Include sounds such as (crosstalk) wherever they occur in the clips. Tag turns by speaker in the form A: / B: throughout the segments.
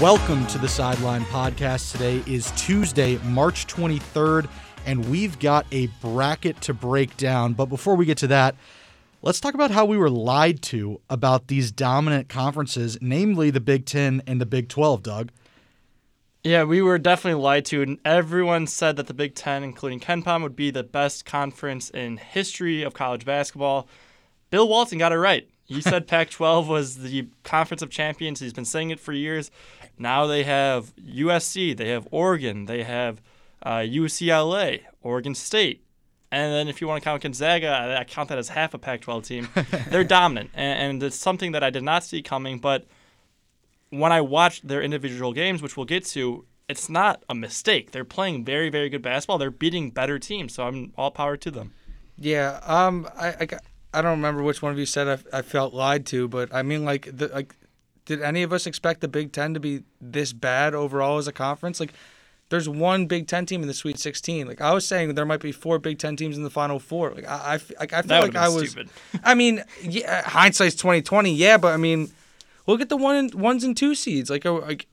A: Welcome to the Sideline Podcast. Today is Tuesday, March 23rd, and we've got a bracket to break down. But before we get to that, let's talk about how we were lied to about these dominant conferences, namely the Big Ten and the Big 12, Doug.
B: Yeah, we were definitely lied to, and everyone said that the Big Ten, including KenPom, would be the best conference in history of college basketball. Bill Walton got it right. He said (laughs) Pac 12 was the conference of champions. He's been saying it for years. Now they have USC, they have Oregon, they have uh, UCLA, Oregon State. And then if you want to count Gonzaga, I, count that as half a Pac 12 team. (laughs) They're dominant. And, and it's something that I did not see coming. But when I watched their individual games, which we'll get to, it's not a mistake. They're playing very, very good basketball. They're beating better teams. So I'm all power to them.
C: Yeah, um, I, I, I don't remember which one of you said I, I felt lied to, but I mean, like, the, like, did any of us expect the Big Ten to be this bad overall as a conference? Like, there's one Big Ten team in the Sweet 16. Like I was saying, there might be four Big Ten teams in the Final Four. Like I, I, like, I feel
B: That
C: like
B: would've
C: I
B: been
C: was.
B: stupid. (laughs)
C: I mean, yeah, hindsight's 2020. Yeah, but I mean, look at the one and ones and two seeds. Like, oh, like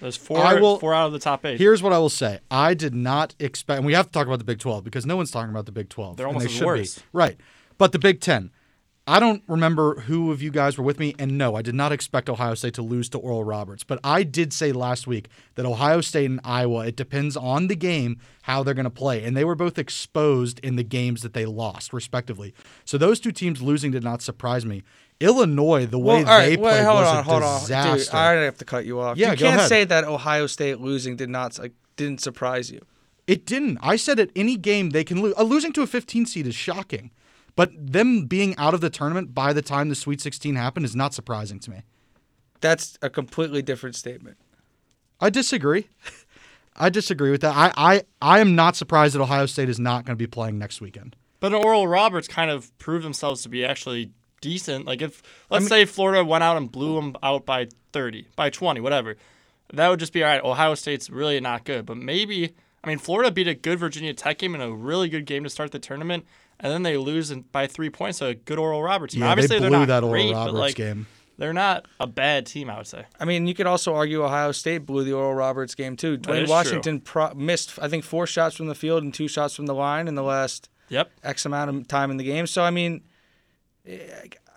B: There's four,
A: I will-
B: four out of the top eight.
A: Here's what I will say. I did not expect, and we have to talk about the Big 12 because no one's talking about the Big 12.
B: They're
A: and
B: almost
A: they
B: as
A: should
B: worse.
A: Be. Right. But the Big 10. I don't remember who of you guys were with me, and no, I did not expect Ohio State to lose to Oral Roberts. But I did say last week that Ohio State and Iowa, it depends on the game how they're going to play. And they were both exposed in the games that they lost, respectively. So those two teams losing did not surprise me. Illinois, the way
C: well, all
A: they
C: right, wait,
A: played
C: hold
A: was
C: on,
A: a
C: hold
A: disaster.
C: on, dude. I have to cut you off.
A: Yeah,
C: you can't
A: ahead.
C: say that Ohio State losing did not like didn't surprise you.
A: It didn't. I said at any game they can lose. Uh, losing to a 15 seed is shocking, but them being out of the tournament by the time the Sweet 16 happened is not surprising to me.
C: That's a completely different statement.
A: I disagree. I disagree with that. I, I, I am not surprised that Ohio State is not going to be playing next weekend.
B: But Oral Roberts kind of proved themselves to be actually decent. Like if let's say Florida went out and blew them out by 30, by 20, whatever, that would just be all right. Ohio State's really not good, but maybe I mean Florida beat a good Virginia Tech game and a really good game to start the tournament, and then they lose by three points to a good Oral Roberts. team.
A: Yeah,
B: Obviously
A: they
B: are
A: blew
B: not
A: that Oral Roberts
B: like
A: game.
B: they're not a bad team. I would say.
C: I mean, you could also argue Ohio State blew the Oral Roberts game too.
B: Duane
C: Washington pro- missed, I think, four shots from the field and two shots from the line in the last
B: Yep.
C: X amount of time in the game. So I mean, eh,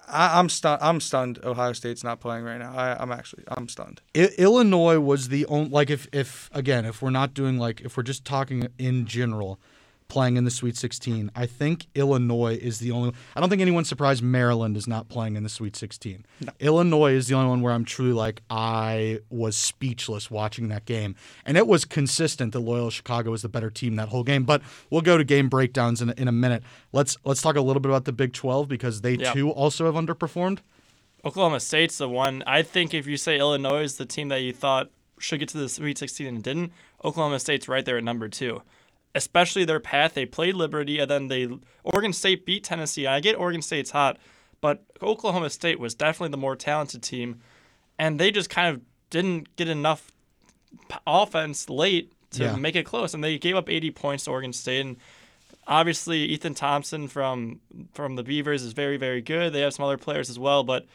C: I, I'm stunned. I'm stunned. Ohio State's not playing right now. I, I'm actually I'm stunned.
A: I, Illinois was the only like if if again if we're not doing like if we're just talking in general playing in the Sweet 16 I think Illinois is the only I don't think anyone's surprised Maryland is not playing in the Sweet 16 Illinois is the only one where I'm truly like I was speechless watching that game and it was consistent that Loyola Chicago was the better team that whole game but we'll go to game breakdowns in a, in a minute let's let's talk a little bit about the Big 12 because they
B: Yeah.
A: too also have underperformed
B: Oklahoma State's the one. I think if you say Illinois is the team that you thought should get to the Sweet 16 and didn't, Oklahoma State's right there at number two. Especially their path. They played Liberty and then they Oregon State beat Tennessee. I get Oregon State's hot, but Oklahoma State was definitely the more talented team, and they just kind of didn't get enough offense late to
A: Yeah.
B: make it close, and they gave up 80 points to Oregon State. And obviously, Ethan Thompson from from the Beavers is very very good. They have some other players as well, but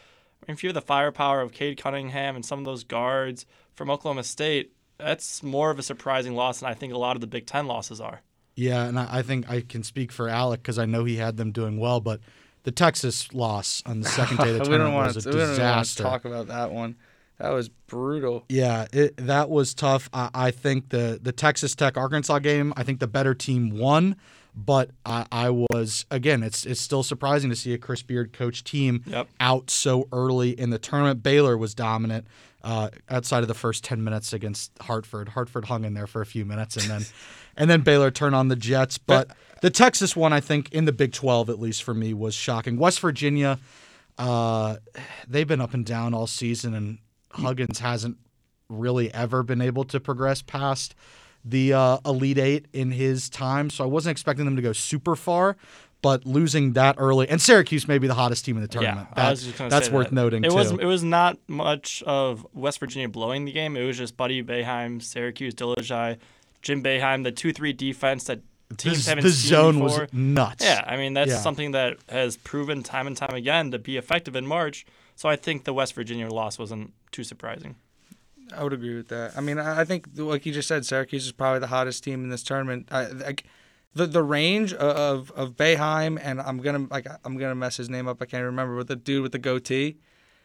B: if you have the firepower of Cade Cunningham and some of those guards from Oklahoma State, that's more of a surprising loss than I think a lot of the Big Ten losses are.
A: Yeah, and I, I think I can speak for Alec because I know he had them doing well, but the Texas loss on the second day of the tournament
C: want
A: was
C: to.
A: a
C: We don't want to
A: disaster.
C: talk about that one. That was brutal.
A: Yeah, it, that was tough. I, I think the the Texas Tech Arkansas game, I think the better team won, but I, I was again, it's it's still surprising to see a Chris Beard coach team
B: Yep.
A: out so early in the tournament. Baylor was dominant uh, outside of the first ten minutes against Hartford. Hartford hung in there for a few minutes, and then (laughs) and then Baylor turned on the Jets. But the Texas one, I think, in the Big Twelve at least for me, was shocking. West Virginia, uh, they've been up and down all season, and Huggins hasn't really ever been able to progress past the uh, Elite Eight in his time. So I wasn't expecting them to go super far. But losing that early, and Syracuse may be the hottest team in the tournament.
B: Yeah,
A: That-
B: was just gonna
A: that's worth
B: that.
A: noting
B: It
A: too.
B: was it was not much of West Virginia blowing the game. It was just Buddy Boeheim, Syracuse, Dolezaj, Jim Boeheim, the two three defense that teams
A: the,
B: haven't
A: the
B: seen
A: zone
B: before.
A: was nuts.
B: Yeah, I mean that's
A: Yeah.
B: something that has proven time and time again to be effective in March. So I think the West Virginia loss wasn't too surprising.
C: I would agree with that. I mean, I I think, like you just said, Syracuse is probably the hottest team in this tournament. I, like the the range of of Boeheim and I'm gonna like I'm gonna mess his name up. I can't remember, but the dude with the goatee.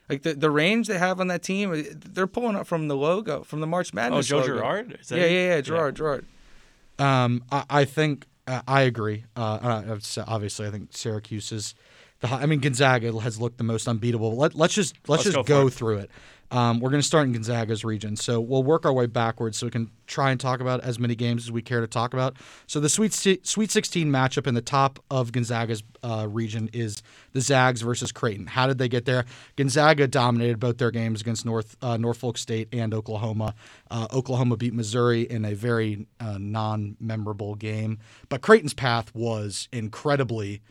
C: Like the, the range they have on that team, they're pulling up from the logo, from the March Madness.
B: Oh,
C: Madness.
B: Joe
C: logo.
B: Girard? Is that-
C: Yeah, yeah, yeah, Girard, Girard.
A: Um, I, I think uh, I agree. Uh, uh, obviously, I think Syracuse is the. I mean, Gonzaga has looked the most unbeatable. Let, let's just let's,
B: Let's
A: just
B: go
A: go through it. Um, we're going to start in Gonzaga's region, so we'll work our way backwards so we can try and talk about as many games as we care to talk about. So the Sweet Sweet 16 matchup in the top of Gonzaga's uh, region is the Zags versus Creighton. How did they get there? Gonzaga dominated both their games against North uh, Norfolk State and Oklahoma. Uh, Oklahoma beat Missouri in a very uh, non-memorable game, but Creighton's path was incredibly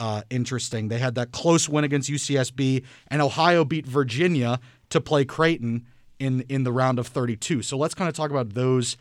A: uh, interesting. They had that close win against UCSB, and Ohio beat Virginia to play Creighton in in the round of 32. So let's kind of talk about those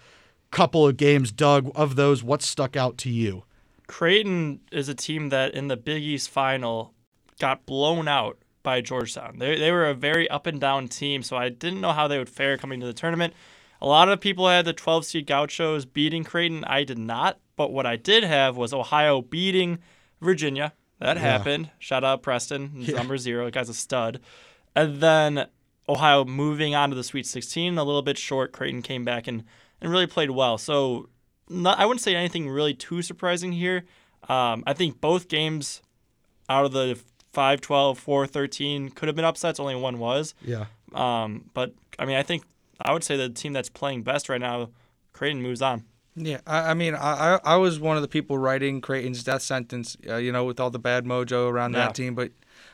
A: couple of games. Doug, of those, what stuck out to you?
B: Creighton is a team that in the Big East final got blown out by Georgetown. They, they were a very up and down team, so I didn't know how they would fare coming to the tournament. A lot of people had the 12 seed Gauchos beating Creighton. I did not, but what I did have was Ohio beating Virginia. That
A: Yeah.
B: happened. Shout out Preston,
A: Yeah.
B: number zero. The guy's a stud. And then Ohio moving on to the Sweet 16, a little bit short. Creighton came back and, and really played well. So not, I wouldn't say anything really too surprising here. Um, I think both games out of the 5 12, 4 13 could have been upsets, only one was.
A: Yeah.
B: Um, but I mean, I think I would say the team that's playing best right now, Creighton moves on.
C: Yeah, I, I mean, I, I was one of the people writing Creighton's death sentence, uh, you know, with all the bad mojo around
B: Yeah.
C: that team. But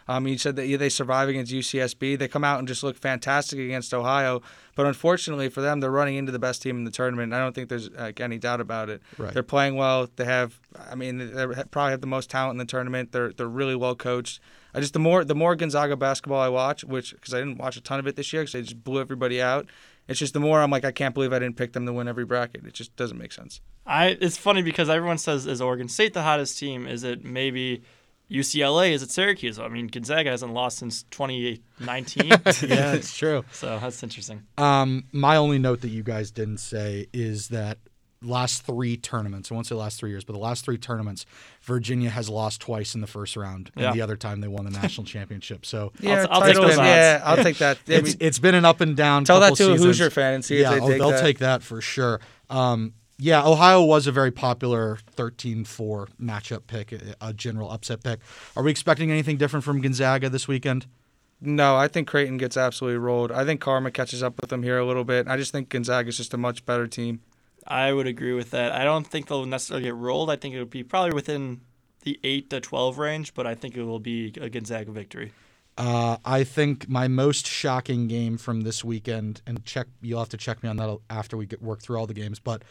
C: um, you said that yeah, they survive against UCSB. They come out and just look fantastic against Ohio. But unfortunately for them, they're running into the best team in the tournament. I don't think there's like, any doubt about it.
A: Right.
C: They're playing well. They have, I mean, they probably have the most talent in the tournament. They're they're really well coached. I just the more the more Gonzaga basketball I watch, which because I didn't watch a ton of it this year because they just blew everybody out. It's just the more I'm like, I can't believe I didn't pick them to win every bracket. It just doesn't make sense.
B: I it's funny because everyone says is Oregon State the hottest team? Is it maybe UCLA? Is it Syracuse? I mean, Gonzaga hasn't lost since 2019. (laughs)
A: Yeah, it's true. (laughs)
B: so that's interesting.
A: Um, my only note that you guys didn't say is that last three tournaments, I won't say last three years, but the last three tournaments, Virginia has lost twice in the first round,
B: Yeah.
A: and the other time they won the national championship. So (laughs)
C: Yeah,
B: I'll take those odds.
C: Yeah, I'll take that. I
A: it's it's been an up and down.
C: tell that
A: couple
C: to a. Hoosier fan and see
A: yeah,
C: if they
A: oh,
C: take
A: they'll
C: that.
A: take that for sure. Um, yeah, Ohio was a very popular 13-4 matchup pick, a- a general upset pick. Are we expecting anything different from Gonzaga this weekend?
C: No, I think Creighton gets absolutely rolled. I think Karma catches up with them here a little bit. I just think Gonzaga is just a much better team.
B: I would agree with that. I don't think they'll necessarily get rolled. I think it would be probably within the 8 to 12 range, but I think it will be a Gonzaga victory.
A: Uh, I think my most shocking game from this weekend, and check you'll have to check me on that after we get work through all the games, but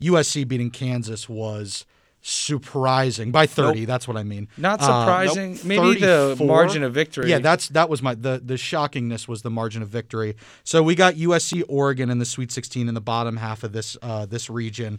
A: USC beating Kansas was surprising by 30. That's what I mean.
C: Not
A: Uh,
C: surprising.
A: nope,
C: Maybe the margin of victory.
A: Yeah, that's that was my the the shockingness was the margin of victory. So we got USC Oregon in the Sweet 16 in the bottom half of this uh, this region.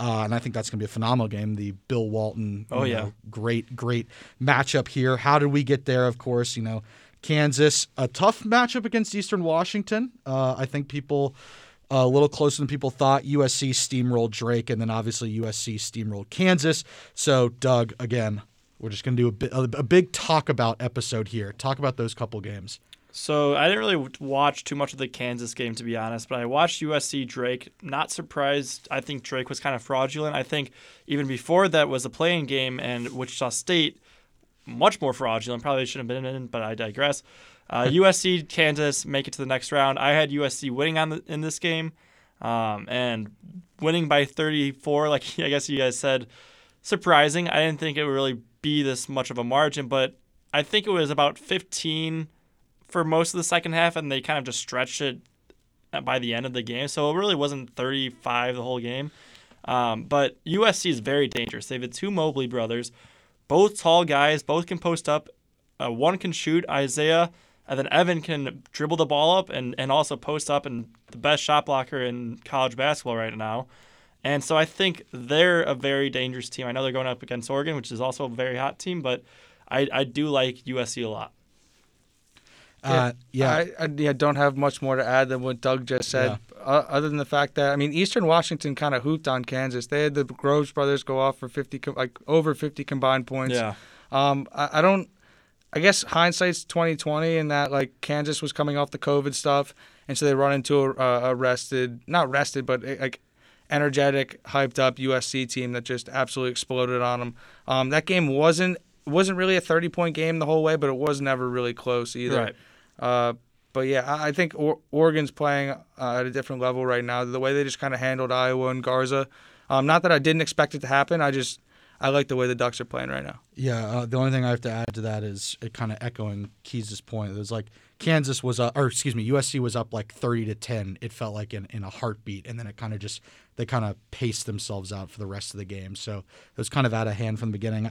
A: Uh, and I think that's going to be a phenomenal game. The Bill Walton,
B: Oh, yeah.
A: know, great, great matchup here. How did we get there? Of course, you know, Kansas, a tough matchup against Eastern Washington. Uh, I think people uh, a little closer than people thought. USC steamrolled Drake, and then obviously USC steamrolled Kansas. So, Doug, again, we're just going to do a, bit, a, a big talk about episode here. Talk about those couple games.
B: So I didn't really watch too much of the Kansas game to be honest, but I watched USC Drake. Not surprised. I think Drake was kind of fraudulent. I think even before that was a playing game, and Wichita State much more fraudulent. Probably shouldn't have been in, but I digress. Uh, USC Kansas make it to the next round. I had USC winning on the, in this game, um, and winning by 34. Like (laughs) I guess you guys said, surprising. I didn't think it would really be this much of a margin, but I think it was about 15 for most of the second half, and they kind of just stretched it by the end of the game. So it really wasn't 35 the whole game. Um, but USC is very dangerous. They have the two Mobley brothers, both tall guys, both can post up. Uh, one can shoot, Isaiah, and then Evan can dribble the ball up and, and also post up, and the best shot blocker in college basketball right now. And so I think they're a very dangerous team. I know they're going up against Oregon, which is also a very hot team, but I, I do like USC a lot.
A: Uh, yeah,
C: I, I yeah, don't have much more to add than what Doug just said, uh, other than the fact that I mean, Eastern Washington kind of hooped on Kansas. They had the Groves brothers go off for fifty, like over fifty combined points.
B: Yeah.
C: Um, I, I don't. I guess hindsight's twenty twenty, in that like Kansas was coming off the COVID stuff, and so they run into a, a rested, not rested, but eh, like energetic, hyped up USC team that just absolutely exploded on them. Um, that game wasn't wasn't really a thirty point game the whole way, but it was never really close either.
B: Right.
C: Uh, but yeah, I I think or- Oregon's playing uh, at a different level right now. The way they just kind of handled Iowa and Garza. Um, not that I didn't expect it to happen. I just I like the way the Ducks are playing right now.
A: Yeah, uh, the only thing I have to add to that is it kind of echoing Keys' point. It was like Kansas was up, or excuse me, USC was up like thirty to ten. It felt like in, in a heartbeat, and then it kind of just they kind of paced themselves out for the rest of the game. So it was kind of out of hand from the beginning.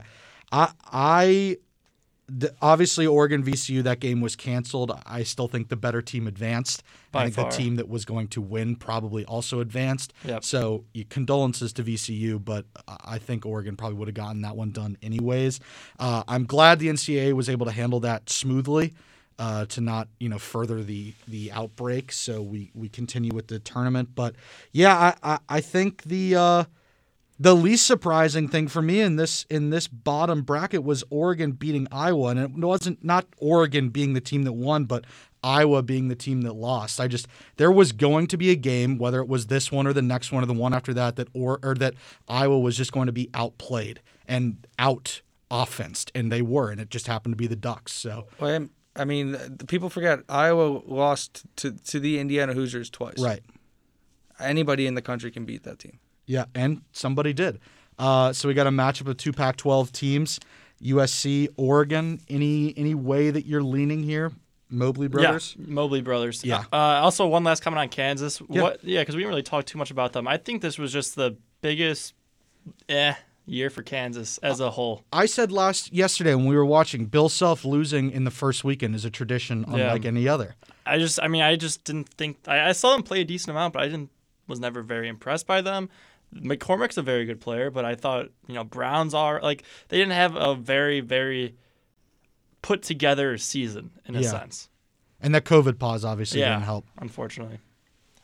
A: I I the, obviously Oregon VCU that game was canceled. I still think the better team advanced.
B: By
A: I think
B: far.
A: the team that was going to win probably also advanced.
B: Yep.
A: So condolences to VCU, but I I think Oregon probably would have gotten that one done anyways. Uh, I'm glad the NCAA was able to handle that smoothly. Uh, to not you know further the the outbreak, so we we continue with the tournament. But yeah, I I, I think the uh, the least surprising thing for me in this in this bottom bracket was Oregon beating Iowa, and it wasn't not Oregon being the team that won, but Iowa being the team that lost. I just there was going to be a game, whether it was this one or the next one or the one after that, that or or that Iowa was just going to be outplayed and out offensed, and they were, and it just happened to be the Ducks. So
C: Well, I'm- I mean, the people forget Iowa lost to to the Indiana Hoosiers twice.
A: right,
C: Anybody in the country can beat that team.
A: Yeah, and somebody did. Uh, so we got a matchup of two Pac-12 teams, USC, Oregon. Any any way that you're leaning here, Mobley brothers?
B: Yeah, Mobley brothers.
A: Yeah.
B: Uh, also, one last comment on Kansas.
A: Yeah.
B: What? Yeah, because we didn't really talk too much about them. I think this was just the biggest, eh, year for Kansas as a whole.
A: I said last yesterday when we were watching, Bill Self losing in the first weekend is a tradition unlike any other.
B: I just, I mean, I just didn't think. I, I saw them play a decent amount, but I didn't. Was never very impressed by them. McCormack's a very good player, but I thought you know Browns are like they didn't have a very very put together season in a
A: Yeah.
B: sense.
A: And that COVID pause obviously
B: Yeah.
A: didn't help.
B: Unfortunately.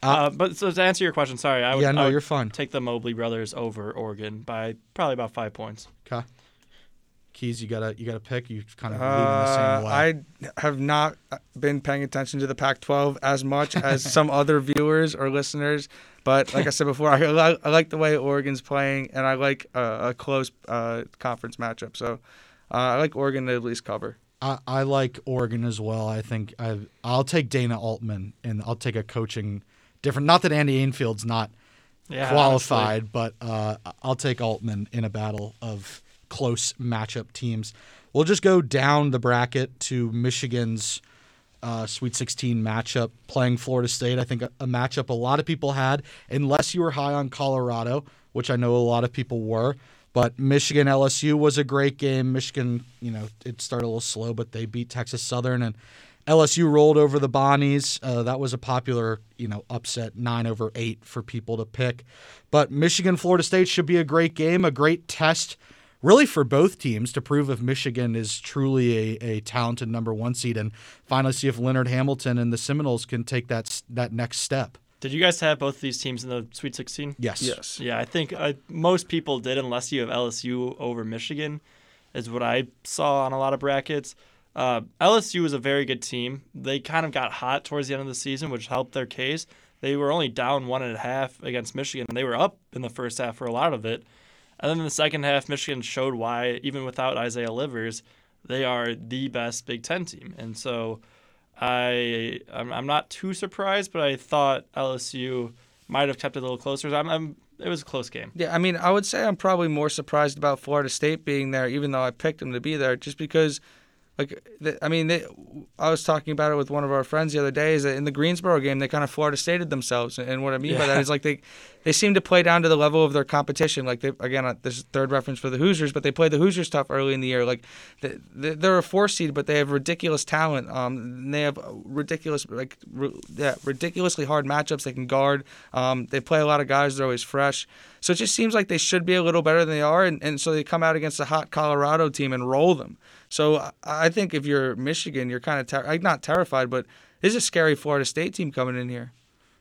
A: Uh,
B: Uh, but so to answer your question, sorry, I would,
A: yeah, no,
B: would
A: you're fine.
B: take the Mobley brothers over Oregon by probably about five points.
A: Okay. Keys, you gotta you gotta pick. You kind of lean the same
C: Uh,
A: way.
C: I have not been paying attention to the Pac-12 as much as (laughs) some other viewers or listeners, but like I said before, I, li- I like the way Oregon's playing, and I like uh, a close uh, conference matchup. So uh, I like Oregon to at least cover.
A: I, I like Oregon as well. I think I I'll take Dana Altman and I'll take a coaching different. Not that Andy Enfield's not
B: Yeah,
A: qualified, but uh, I'll take Altman in a battle of close matchup teams. We'll just go down the bracket to Michigan's uh, Sweet 16 matchup playing Florida State. I think a, a matchup a lot of people had, unless you were high on Colorado, which I know a lot of people were. But Michigan LSU was a great game. Michigan, you know, it started a little slow, but they beat Texas Southern and LSU rolled over the Bonnies. Uh, that was a popular, you know, upset nine over eight for people to pick. But Michigan Florida State should be a great game, a great test, really for both teams to prove if Michigan is truly a, a talented number one seed and finally see if Leonard Hamilton and the Seminoles can take that that next step.
B: Did you guys have both of these teams in the Sweet 16?
A: Yes.
C: Yes.
B: Yeah, I think uh, most people did, unless you have LSU over Michigan, is what I saw on a lot of brackets. Uh, LSU is a very good team. They kind of got hot towards the end of the season, which helped their case. They were only down one and a half against Michigan, and they were up in the first half for a lot of it. And then in the second half, Michigan showed why, even without Isaiah Livers, they are the best Big Ten team. And so I I'm, I'm not too surprised, but I thought LSU might have kept it a little closer. I'm, I'm it was a close game.
C: Yeah, I mean, I would say I'm probably more surprised about Florida State being there, even though I picked them to be there, just because, like, I mean, they, I was talking about it with one of our friends the other day. Is that in the Greensboro game, they kind of Florida Stated themselves, and what I mean by that is like they, they seem to play down to the level of their competition. Like they, again, uh, this third reference for the Hoosiers, but they played the Hoosiers tough early in the year. Like, they, they're a four seed, but they have ridiculous talent. Um, they have ridiculous, like, yeah, ridiculously hard matchups they can guard. Um, they play a lot of guys. They're always fresh. So it just seems like they should be a little better than they are, and, and so they come out against a hot Colorado team and roll them. So I- I think if you're Michigan, you're kind of ter- not terrified, but there's a scary Florida State team coming in here.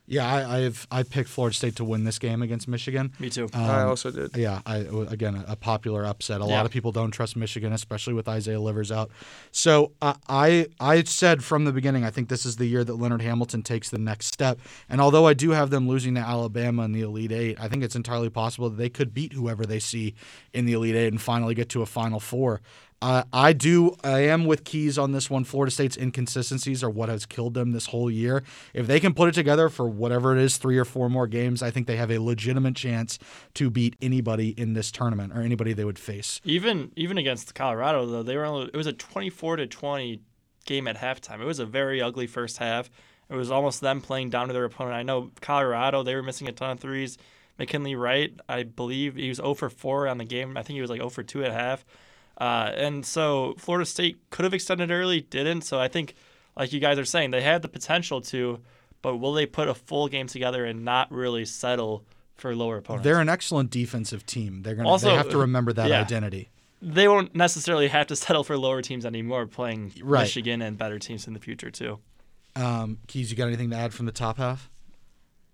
A: Yeah, I, I've I picked Florida State to win this game against Michigan.
B: Me too.
C: I
A: Um,
C: also did.
A: Yeah, I again a popular upset. A
B: Yeah.
A: lot of people don't trust Michigan, especially with Isaiah Livers out. So uh, I I said from the beginning, I think this is the year that Leonard Hamilton takes the next step. And although I do have them losing to Alabama in the Elite Eight, I think it's entirely possible that they could beat whoever they see in the Elite Eight and finally get to a Final Four. Uh, I do. I am with Keys on this one. Florida State's inconsistencies are what has killed them this whole year. If they can put it together for whatever it is, three or four more games, I think they have a legitimate chance to beat anybody in this tournament or anybody they would face.
B: Even even against Colorado though, they were only, it was a 24 to 20 game at halftime. It was a very ugly first half. It was almost them playing down to their opponent. I know Colorado, they were missing a ton of threes. McKinley Wright, I believe he was 0 for 4 on the game. I think he was like 0 for 2 at half. Uh, and so Florida State could have extended early, didn't. So I think, like you guys are saying, they had the potential to, but will they put a full game together and not really settle for lower opponents?
A: They're an excellent defensive team. They're gonna
B: Also,
A: they have to remember that
B: yeah.
A: identity.
B: they won't necessarily have to (laughs) settle for lower teams anymore playing
A: Right.
B: Michigan and better teams in the future too.
A: Um, Keys, you got anything to add from the top half? (laughs)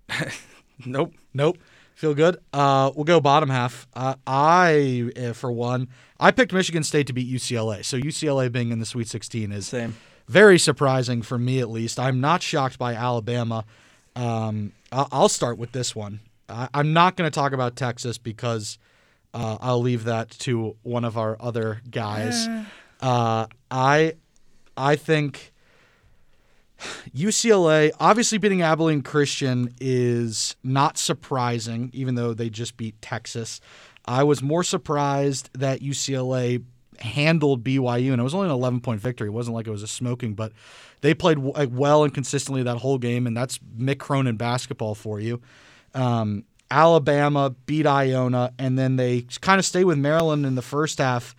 A: (laughs)
C: Nope.
A: Nope. Feel good. Uh, we'll go bottom half. Uh, I, uh, for one, I picked Michigan State to beat UCLA. So UCLA being in the Sweet 16 is
B: Same.
A: very surprising for me, at least. I'm not shocked by Alabama. Um, I'll start with this one. I- I'm not going to talk about Texas because uh, I'll leave that to one of our other guys. Uh, I, I think UCLA obviously beating Abilene Christian is not surprising, even though they just beat Texas. I was more surprised that UCLA handled BYU, and it was only an 11 point victory. It wasn't like it was a smoking, but they played well and consistently that whole game, and that's Mick Cronin basketball for you. Um, Alabama beat Iona, and then they kind of stayed with Maryland in the first half.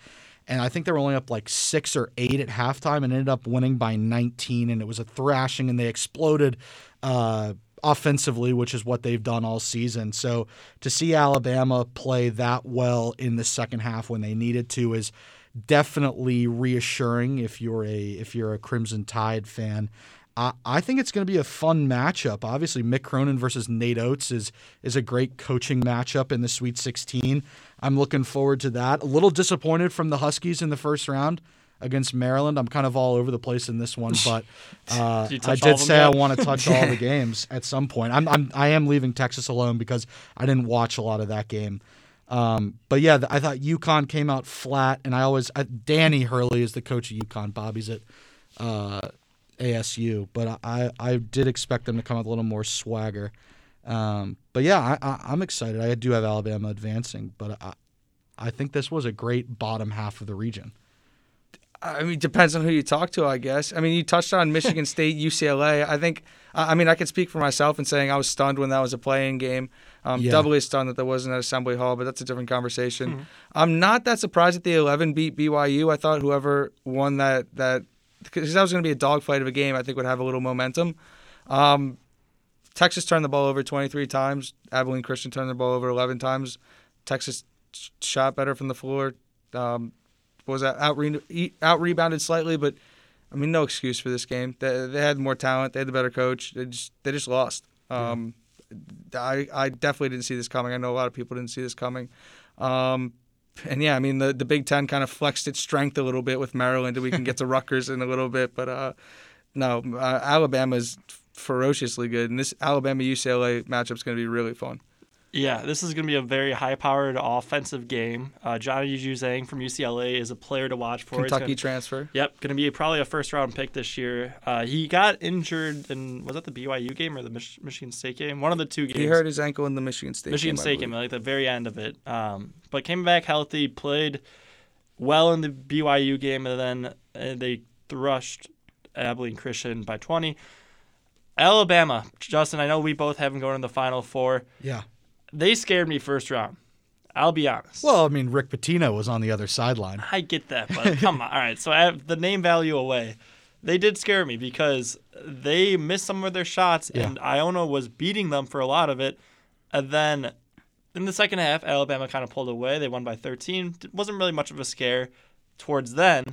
A: And I think they were only up like six or eight at halftime and ended up winning by 19. And it was a thrashing, and they exploded uh, offensively, which is what they've done all season. So to see Alabama play that well in the second half when they needed to is definitely reassuring if you're a if you're a Crimson Tide fan. I, I think it's going to be a fun matchup. Obviously, Mick Cronin versus Nate Oats is is a great coaching matchup in the Sweet 16. I'm looking forward to that. A little disappointed from the Huskies in the first round against Maryland. I'm kind of all over the place in this one, but (laughs) uh,
B: Did
A: I did say I want to touch all the (laughs) games at some point. I'm, I'm I am leaving Texas alone because I didn't watch a lot of that game. Um, but yeah, I thought UConn came out flat, and I always uh, Danny Hurley is the coach of UConn. Bobby's at uh, ASU, but I I did expect them to come out with a little more swagger. Um, but yeah, I, I, I'm excited. I do have Alabama advancing, but I, I think this was a great bottom half of the region.
C: I mean, depends on who you talk to, I guess. I mean, you touched on Michigan (laughs) State, UCLA. I think, I I mean, I can speak for myself in saying I was stunned when that was a playing game. Um,
A: Yeah.
C: Doubly stunned that there wasn't at Assembly Hall, but that's a different conversation. I'm not that surprised that the 11 beat BYU. I thought whoever won that that because that was going to be a dogfight of a game, I think would have a little momentum. Um, Texas turned the ball over 23 times. Abilene Christian turned the ball over 11 times. Texas shot better from the floor. Um, was that out re- out rebounded slightly, but I mean, no excuse for this game. They, they had more talent. They had the better coach. They just they just lost. Um, I I definitely didn't see this coming. I know a lot of people didn't see this coming. Um, and yeah, I mean the the Big Ten kind of flexed its strength a little bit with Maryland, and we can get to (laughs) Rutgers in a little bit. But uh, no, uh, Alabama's ferociously good, and this Alabama UCLA matchup is going to be really fun.
B: Yeah, this is going to be a very high-powered offensive game. Uh, Johnny Juzang from UCLA is a player to watch for.
C: Kentucky
B: gonna-
C: transfer.
B: Yep, going to be probably a first-round pick this year. Uh, he got injured in was that the BYU game or the Mich- Michigan State game? One of the two games.
C: He hurt his ankle in the Michigan State.
B: Michigan
C: game, I
B: State game, like the very end of it. Um, but came back healthy, played well in the BYU game, and then uh, they thrushed Abilene Christian by 20. Alabama, Justin, I know we both have them going in the Final Four.
A: Yeah.
B: They scared me first round. I'll be honest.
A: Well, I mean, Rick Pitino was on the other sideline.
B: I get that, but (laughs) come on. All right, so I have the name value away. They did scare me because they missed some of their shots,
A: Yeah.
B: and Iona was beating them for a lot of it. And then in the second half, Alabama kind of pulled away. They won by 13. It wasn't really much of a scare towards then,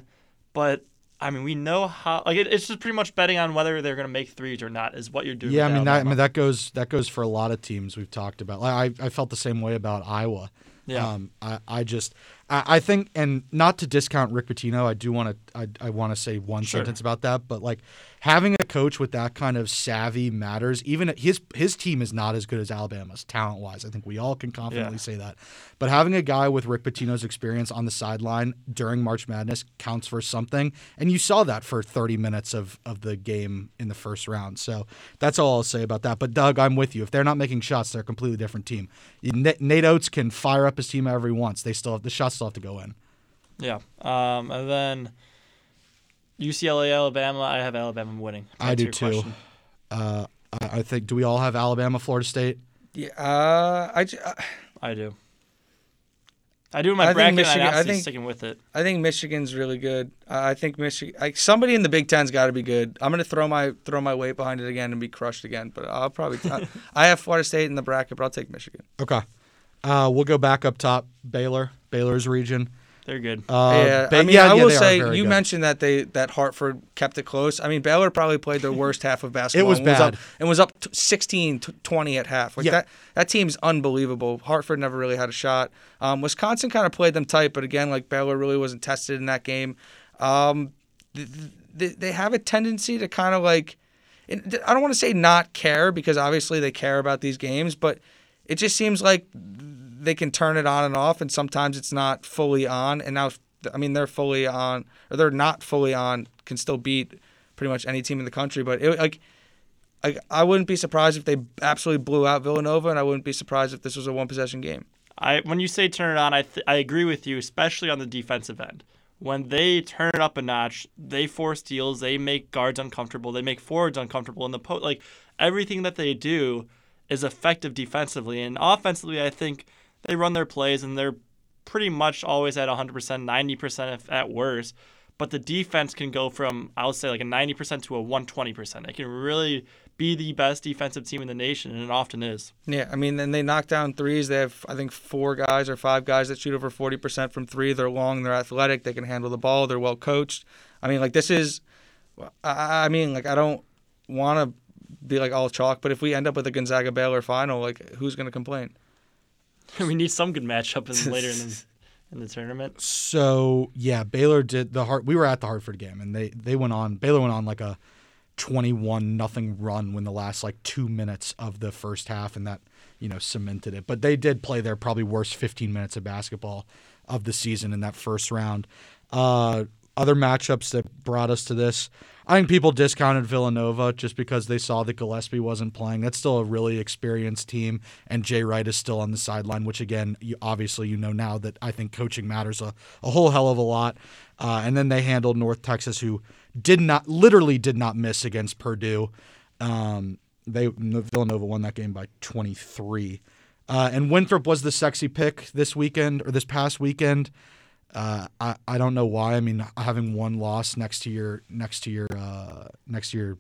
B: but I mean, we know how. Like, it, it's just pretty much betting on whether they're going to make threes or not is what you're doing.
A: Yeah, I mean that. I mean that goes that goes for a lot of teams we've talked about. Like I, I felt the same way about Iowa.
B: Yeah.
A: Um, I, I just I, I think and not to discount Rick Pitino, I do want to I, I want to say one
B: Sure.
A: sentence about that. But like having a coach with that kind of savvy matters. Even his his team is not as good as Alabama's talent wise. I think we all can confidently
B: Yeah.
A: say that. But having a guy with Rick Pitino's experience on the sideline during March Madness counts for something. And you saw that for 30 minutes of, of the game in the first round. So that's all I'll say about that. But Doug, I'm with you. If they're not making shots, they're a completely different team. Nate Oats can fire up his team however he wants. They still have the shots still have to go in.
B: Yeah. Um, and then UCLA, Alabama. I have Alabama winning.
A: I do too. Uh, I, I think. Do we all have Alabama, Florida State?
C: Yeah, uh, I, ju-
B: I do. I do in my
C: I think
B: bracket.
C: Michigan- I
B: I'm honestly
C: think-
B: sticking with it.
C: I think Michigan's really good. I I think Michigan, like somebody in the Big Ten's got to be good. I'm gonna throw my throw my weight behind it again and be crushed again. But I'll probably I, (laughs) I have Florida State in the bracket, but I'll take Michigan.
A: Okay. Uh, we'll go back up top. Baylor, Baylor's region.
B: They're good.
A: Uh,
C: yeah,
A: Ba-
C: I mean,
A: yeah,
C: I
A: yeah,
C: will
A: they
C: say you
A: good.
C: mentioned that they that Hartford kept it close. I mean, Baylor probably played their worst half of (laughs) basketball.
A: It was
C: and up,
A: bad.
C: and was up t- 16 to 20 at half. Like
A: Yeah.
C: that that team's unbelievable. Hartford never really had a shot. Um, Wisconsin kind of played them tight, but again, like Baylor really wasn't tested in that game. Um, th- th- they have a tendency to kind of like I don't want to say not care because obviously they care about these games, but it just seems like they can turn it on and off, and sometimes it's not fully on. And now, I mean, they're fully on, or they're not fully on, can still beat pretty much any team in the country. But it, like, I, I wouldn't be surprised if they absolutely blew out Villanova, and I wouldn't be surprised if this was a one possession game.
B: I when you say turn it on, I th- I agree with you, especially on the defensive end. When they turn it up a notch, they force steals, they make guards uncomfortable, they make forwards uncomfortable, and the po- like everything that they do is effective defensively and offensively. I think they run their plays and they're pretty much always at 100%, 90% if at worst. But the defense can go from I would say like a 90% to a 120%. It can really be the best defensive team in the nation, and it often is.
C: Yeah, I mean, and they knock down threes. They have, I think, four guys or five guys that shoot over 40% from three. They're long, they're athletic, they can handle the ball, they're well coached. I mean, like, this is, I, I mean, like, I don't want to be like all chalk, but if we end up with a Gonzaga Baylor final, like, who's going to complain? (laughs)
B: we need some good matchup in, (laughs) later in the, in the tournament.
A: So yeah, Baylor did the Hart. We were at the Hartford game, and they they went on. Baylor went on like a twenty-one nothing run when the last like two minutes of the first half, and that you know cemented it. But they did play their probably worst fifteen minutes of basketball of the season in that first round. Uh, other matchups that brought us to this. I think people discounted Villanova just because they saw that Gillespie wasn't playing. That's still a really experienced team, and Jay Wright is still on the sideline, which again, you, obviously you know now that I think coaching matters a, a whole hell of a lot. Uh, and then they handled North Texas, who did not, literally did not miss against Purdue. Um, they Villanova won that game by 23. Uh, and Winthrop was the sexy pick this weekend or this past weekend. Uh, I, I don't know why. I mean, having one loss next to your next to your uh, next to your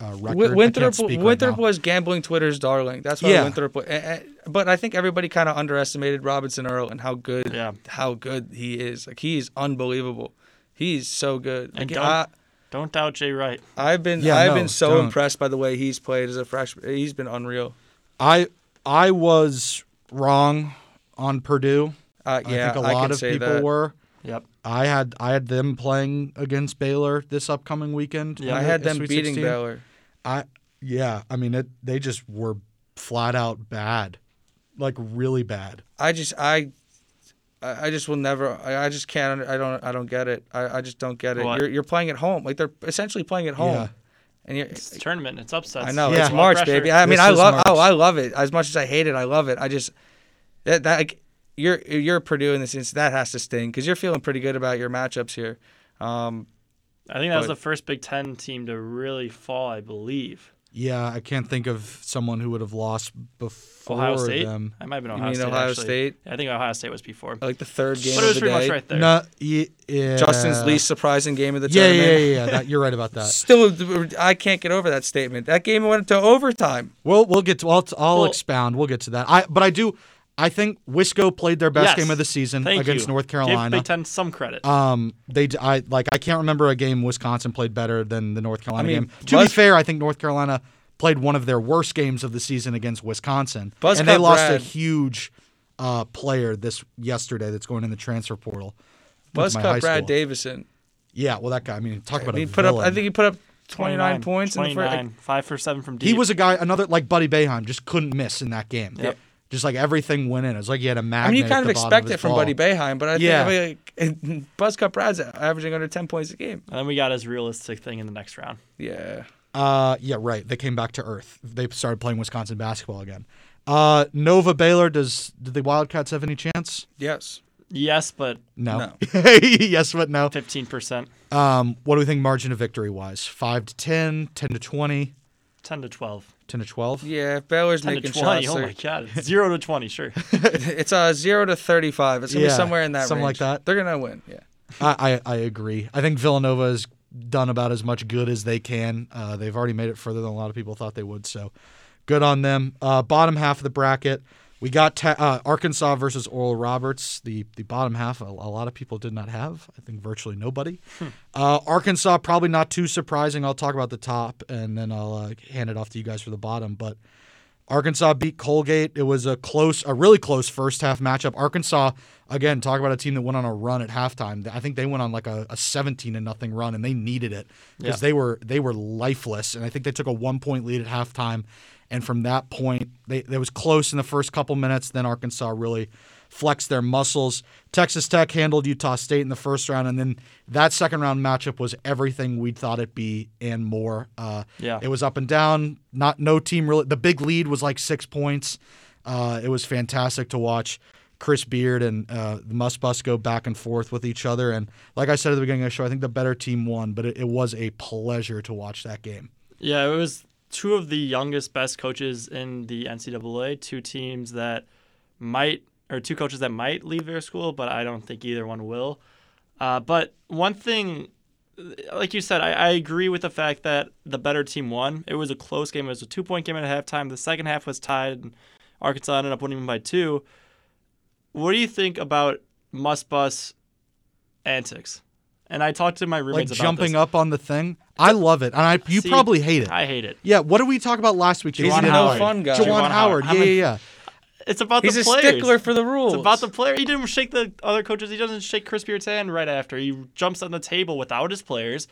A: uh, record.
C: Wi- Winthrop,
A: right
C: Winthrop
A: now.
C: was gambling Twitter's darling. That's why
A: Yeah.
C: Winthrop. wa- eh, eh, But I think everybody kind of underestimated Robinson Earl and how good,
B: Yeah.
C: how good he is. Like he's unbelievable. He's so good.
B: And don't-
C: I,
B: Don't doubt Jay Wright.
C: I've been
A: Yeah,
C: I've
A: no,
C: been so
A: don't.
C: impressed by the way he's played as a freshman. He's been unreal.
A: I I was wrong on Purdue.
C: Uh, yeah,
A: I think a
C: I
A: lot of people
C: that.
A: were.
B: Yep.
A: I had I had them playing against Baylor this upcoming weekend.
B: Yeah.
C: I had them
A: Sweet
C: beating
A: 16.
C: Baylor.
A: I yeah, I mean it. They just were flat out bad, like really bad.
C: I just I. I I just will never. I I just can't. I don't. I don't get it. I, I just don't get it. You're you're playing at home. Like they're essentially playing at home.
A: Yeah.
C: And you're,
B: It's a tournament. It's upsets.
C: I know
A: Yeah.
C: it's March,
B: pressure.
C: baby. I mean,
A: This
C: I love.
A: March.
C: Oh, I love it. As much as I hate it, I love it. I just that that like, you're you're Purdue in this instance. That has to sting because you're feeling pretty good about your matchups here. Um,
B: I think that was the first Big Ten team to really fall, I believe.
A: Yeah, I can't think of someone who would have lost before
B: Ohio State.
A: them.
B: I might have been
C: You
B: Ohio
C: mean
B: State.
C: Ohio. State?
B: I think Ohio State was before.
C: like the third game
B: but it was
C: of the
B: pretty
C: day.
B: much right there.
A: No, yeah, yeah.
C: Justin's least surprising game of the
A: Yeah,
C: tournament.
A: yeah, yeah. yeah. That, you're right about that.
C: Still, I can't get over that statement. That game went to overtime.
A: We'll we'll get to. I'll, I'll
B: Well-
A: expound. We'll get to that. I but I do. I think Wisco played their best
B: Yes.
A: game of the season
B: Thank
A: against
B: you.
A: North
B: Give
A: Carolina.
B: Big Ten some credit.
A: Um, they d- I like I can't remember a game Wisconsin played better than the North Carolina
C: I mean,
A: game. To be fair, I think North Carolina played one of their worst games of the season against Wisconsin,
C: Buzzcut
A: and they lost
C: Brad-
A: a huge uh, player this yesterday that's going in the transfer portal. Went to my high
C: Buzzcut Brad
A: school.
C: Davison.
A: Yeah, well, that guy. I mean, talk about
C: He
A: a
C: put up. I think he put up 29, points in the first.
B: 29, five for seven from deep.
A: he was a guy, another like Buddy Boeheim, just couldn't miss in that game.
B: Yep.
A: Just like everything went in. It was like you had a magnet.
C: I mean, you kind of
A: the bottom
C: expect
A: his
C: it from
A: ball.
C: Buddy Boeheim, but I
A: Yeah.
C: think I mean, like, (laughs) Buzzcut Brad's averaging under 10 points a game.
B: and then we got his realistic thing in the next round.
C: Yeah.
A: Uh, yeah, right. They came back to earth. They started playing Wisconsin basketball again. Uh, Nova Baylor. Does did the Wildcats have any chance?
C: Yes.
B: Yes, but
A: No.
C: No. (laughs)
A: yes, but no.
B: 15%,
A: Um, what do we think margin of victory wise? Five to 10, 10 to 20,
B: 10 to 12.
A: 10 to 12?
C: Yeah, if Baylor's
B: 10 to
C: making
B: 20.
C: shots.
B: Oh my God. (laughs) 0 to 20, sure. (laughs)
C: it's uh, 0 to 35. It's going to
A: Yeah,
C: be somewhere in that range.
A: something like that.
C: They're going to win. Yeah.
A: I, I, I agree. I think Villanova has done about as much good as they can. Uh, they've already made it further than a lot of people thought they would. So good on them. Uh, bottom half of the bracket, we got te- uh, Arkansas versus Oral Roberts. The the bottom half, a, a lot of people did not have. I think virtually nobody. Uh, Arkansas, probably not too surprising. I'll talk about the top and then I'll uh, hand it off to you guys for the bottom. But Arkansas beat Colgate. It was a close, a really close first half matchup. Arkansas, again, talk about a team that went on a run at halftime. I think they went on like a, a 17 to nothing run, and they needed it because
B: Yeah.
A: they were they were lifeless. And I think they took a one point lead at halftime, and from that point, they it was close in the first couple minutes. Then Arkansas really flexed their muscles. Texas Tech handled Utah State in the first round, and then that second round matchup was everything we thought it'd be and more. Uh,
B: Yeah.
A: it was up and down. Not no team really. The big lead was like six points. Uh, it was fantastic to watch. Chris Beard and uh, the Muss Bus go back and forth with each other, and like I said at the beginning of the show, I think the better team won. But it, it was a pleasure to watch that game.
B: Yeah, it was two of the youngest, best coaches in the NCAA. Two teams that might, or two coaches that might leave their school, but I don't think either one will. Uh, but one thing, like you said, I, I agree with the fact that the better team won. It was a close game. It was a two point game at halftime. The second half was tied, and Arkansas ended up winning by two. What do you think about Muss Bus antics? And I talked to my
A: Like
B: roommates about
A: jumping
B: this.
A: up on the thing. I love it, and I you
B: See,
A: probably hate it.
B: I hate it.
A: yeah. What did we talk about last week?
C: He's
A: Juwan
C: a no
A: Howard.
C: fun guy.
A: Juwan,
B: Juwan
A: Howard.
B: Howard.
A: Yeah,
B: a-
A: yeah, yeah.
B: It's about
C: He's
B: the
C: a stickler for the rules.
B: It's about the player. He didn't shake the other coaches. He doesn't shake Chris Beard's hand right after. He jumps on the table without his players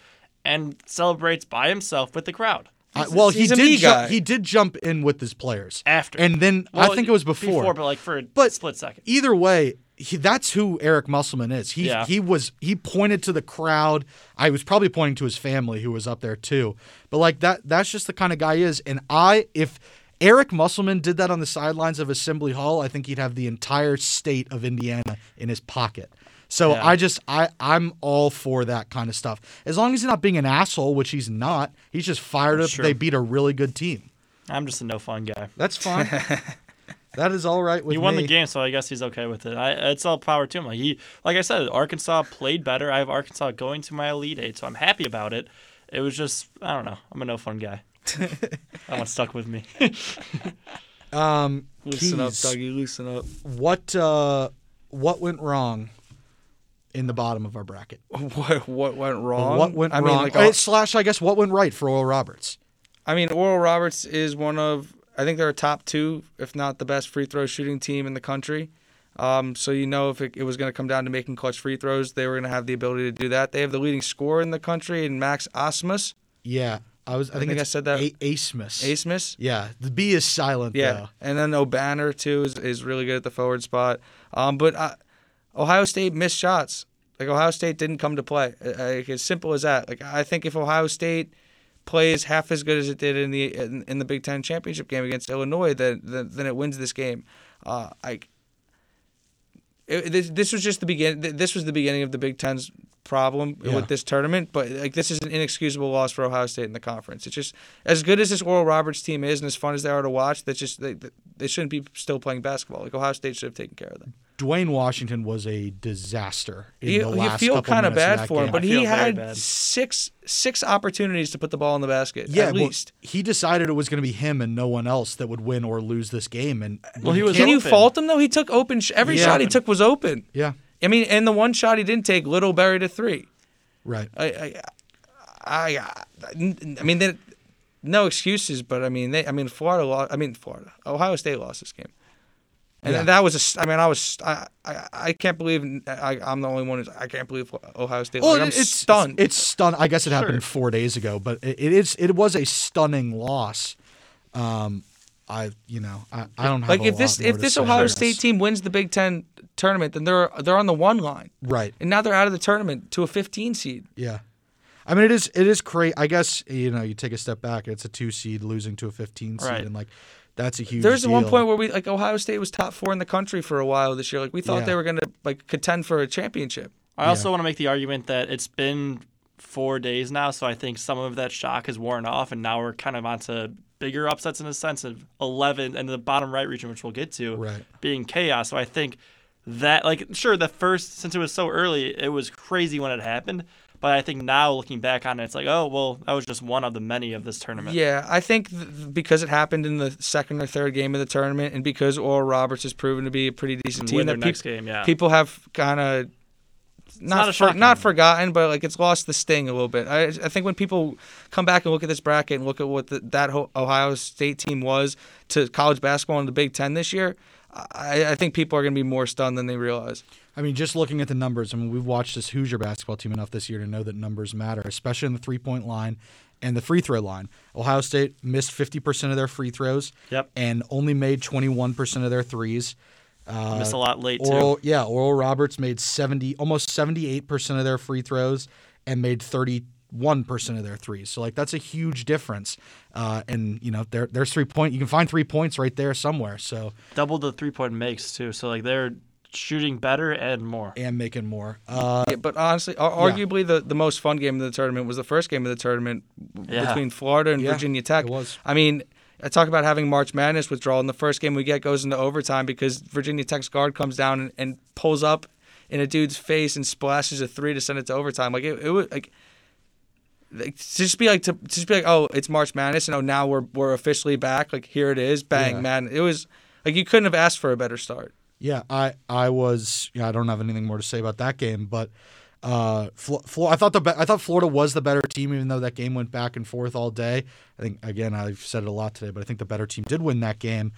B: and celebrates by himself with the crowd.
A: I- well,
C: he's
A: he did. ju- he did jump in with his players
B: After.
A: and then I think it was before.
B: Before, but like for a
A: But-
B: split second.
A: Either way, he, that's who Eric Musselman is. He
B: Yeah.
A: he was he pointed to the crowd. I was probably pointing to his family who was up there too. But like that that's just the kind of guy he is. And I if Eric Musselman did that on the sidelines of Assembly Hall, I think he'd have the entire state of Indiana in his pocket. So
B: Yeah.
A: I just I I'm all for that kind of stuff. As long as he's not being an asshole, which he's not. He's just fired
B: That's
A: up.
B: true.
A: They beat a really good team.
B: I'm just a no fun guy.
A: That's fine. (laughs) that is all right with
B: He won
A: me.
B: the game, so I guess he's okay with it. I, it's all power to him. Like he, like I said, Arkansas played better. I have Arkansas going to my Elite Eight, so I'm happy about it. It was just, I don't know. I'm a no fun guy. (laughs) that one stuck with me. (laughs)
A: Um,
C: Loosen up, Dougie. Loosen up.
A: What uh, what went wrong in the bottom of our bracket? (laughs)
C: What what went wrong?
A: What went
C: I
A: wrong?
C: Mean, like,
A: Uh, slash, I guess, what went right for Oral Roberts?
C: I mean, Oral Roberts is one of I think they're a top two, if not the best free throw shooting team in the country. Um, so you know if it, it was going to come down to making clutch free throws, they were going to have the ability to do that. They have the leading scorer in the country in Max Osmus.
A: Yeah, I was. I think,
C: think I said that-
A: A- Asmus.
C: Asmus.
A: Yeah, the B is silent.
C: Yeah,
A: though.
C: and then Obanor too is, is really good at the forward spot. Um, but uh, Ohio State missed shots. Like Ohio State didn't come to play. Like, as simple as that. Like I think if Ohio State plays half as good as it did in the in, in the Big Ten championship game against Illinois, then then, then it wins this game. Uh, I. It, this, this was just the begin. This was the beginning of the Big Ten's problem
A: Yeah.
C: with this tournament. But like this is an inexcusable loss for Ohio State in the conference. It's just as good as this Oral Roberts team is and as fun as they are to watch. That's just they, they shouldn't be still playing basketball. Like Ohio State should have taken care of them.
A: Duane Washington was a disaster. In
C: You,
A: the
C: you feel kind of bad for him,
A: game.
C: but he had six six opportunities to put the ball in the basket
A: yeah,
C: at
A: well,
C: least.
A: he decided it was going to be him and no one else that would win or lose this game. And
B: Well, he was
C: Can you fault him though? He took open. Sh- every
A: Yeah.
C: shot he took was open.
A: yeah,
C: I mean, and the one shot he didn't take, Liddell buried a three.
A: right.
C: I, I, I, I mean, they, no excuses, but I mean, they, I mean, Florida lost. I mean, Florida, Ohio State lost this game, and
A: Yeah.
C: that was a. st- I mean, I was. I, I, I can't believe I, I'm the only one. Who's, I can't believe Ohio State.
A: Well,
C: like, I'm
A: it's
C: stunned.
A: It's stunned. I guess it happened
B: Sure.
A: four days ago, but it, it is. It was a stunning loss. Um, I you know I, I don't have
C: like
A: a
C: if
A: lot
C: this
A: more
C: if this Ohio. State team wins the Big Ten tournament, then they're they're on the one line,
A: right?
C: and now they're out of the tournament to a 15 seed.
A: Yeah. I mean, it is it is crazy. I guess you know you take a step back. It's a two seed losing to a fifteen seed,
B: Right.
A: and like that's a huge.
C: There's one point where we like Ohio State was top four in the country for a while this year. Like we thought
A: Yeah.
C: they were gonna like contend for a championship.
B: I also want to make the argument that it's been four days now, so I think some of that shock has worn off, and now we're kind of onto bigger upsets in a sense of 11 and the bottom right region, which we'll get to,
A: Right.
B: being chaos. So I think that, like, sure, the first, since it was so early, it was crazy when it happened. But I think now looking back on it, it's like, oh, well, that was just one of the many of this tournament.
C: Yeah, I think th- because it happened in the second or third game of the tournament, and because Oral Roberts has proven to be a pretty decent team, that
B: next game, yeah.
C: people have kind of not
B: not
C: for, not forgotten, but like it's lost the sting a little bit. I, I think when people come back and look at this bracket and look at what the, that Ohio State team was to college basketball in the Big Ten this year, I, I think people are going to be more stunned than they realize.
A: I mean, just looking at the numbers, I mean, we've watched this Hoosier basketball team enough this year to know that numbers matter, especially in the three point line and the free throw line. Ohio State missed 50% of their free throws
B: Yep.
A: and only made 21% of their threes. Uh,
B: Missed a lot late, too.
A: Yeah, Oral Roberts made 70, almost 78% of their free throws and made 31% of their threes. So, like, that's a huge difference. Uh, and, you know, there, there's three point, you can find three points right there somewhere. So,
B: Double the three point makes, too. So, like, they're shooting better and more.
A: and making more. Uh,
C: Yeah, but honestly, ar- arguably the, the most fun game of the tournament was the first game of the tournament
B: Yeah.
C: between Florida and
A: Yeah,
C: Virginia Tech.
A: it was.
C: I mean, I talk about having March Madness withdrawal, and the first game we get goes into overtime because Virginia Tech's guard comes down and, and pulls up in a dude's face and splashes a three to send it to overtime. Like it, it was like. Like, to just be like to, to just be like oh it's March Madness and oh now we're we're officially back like here it is bang
A: Yeah.
C: man it was like you couldn't have asked for a better start
A: Yeah, I I was. Yeah, I don't have anything more to say about that game, but uh, Flo- Flo- I thought the be- I thought Florida was the better team, even though that game went back and forth all day. I think again I've said it a lot today, but I think the better team did win that game.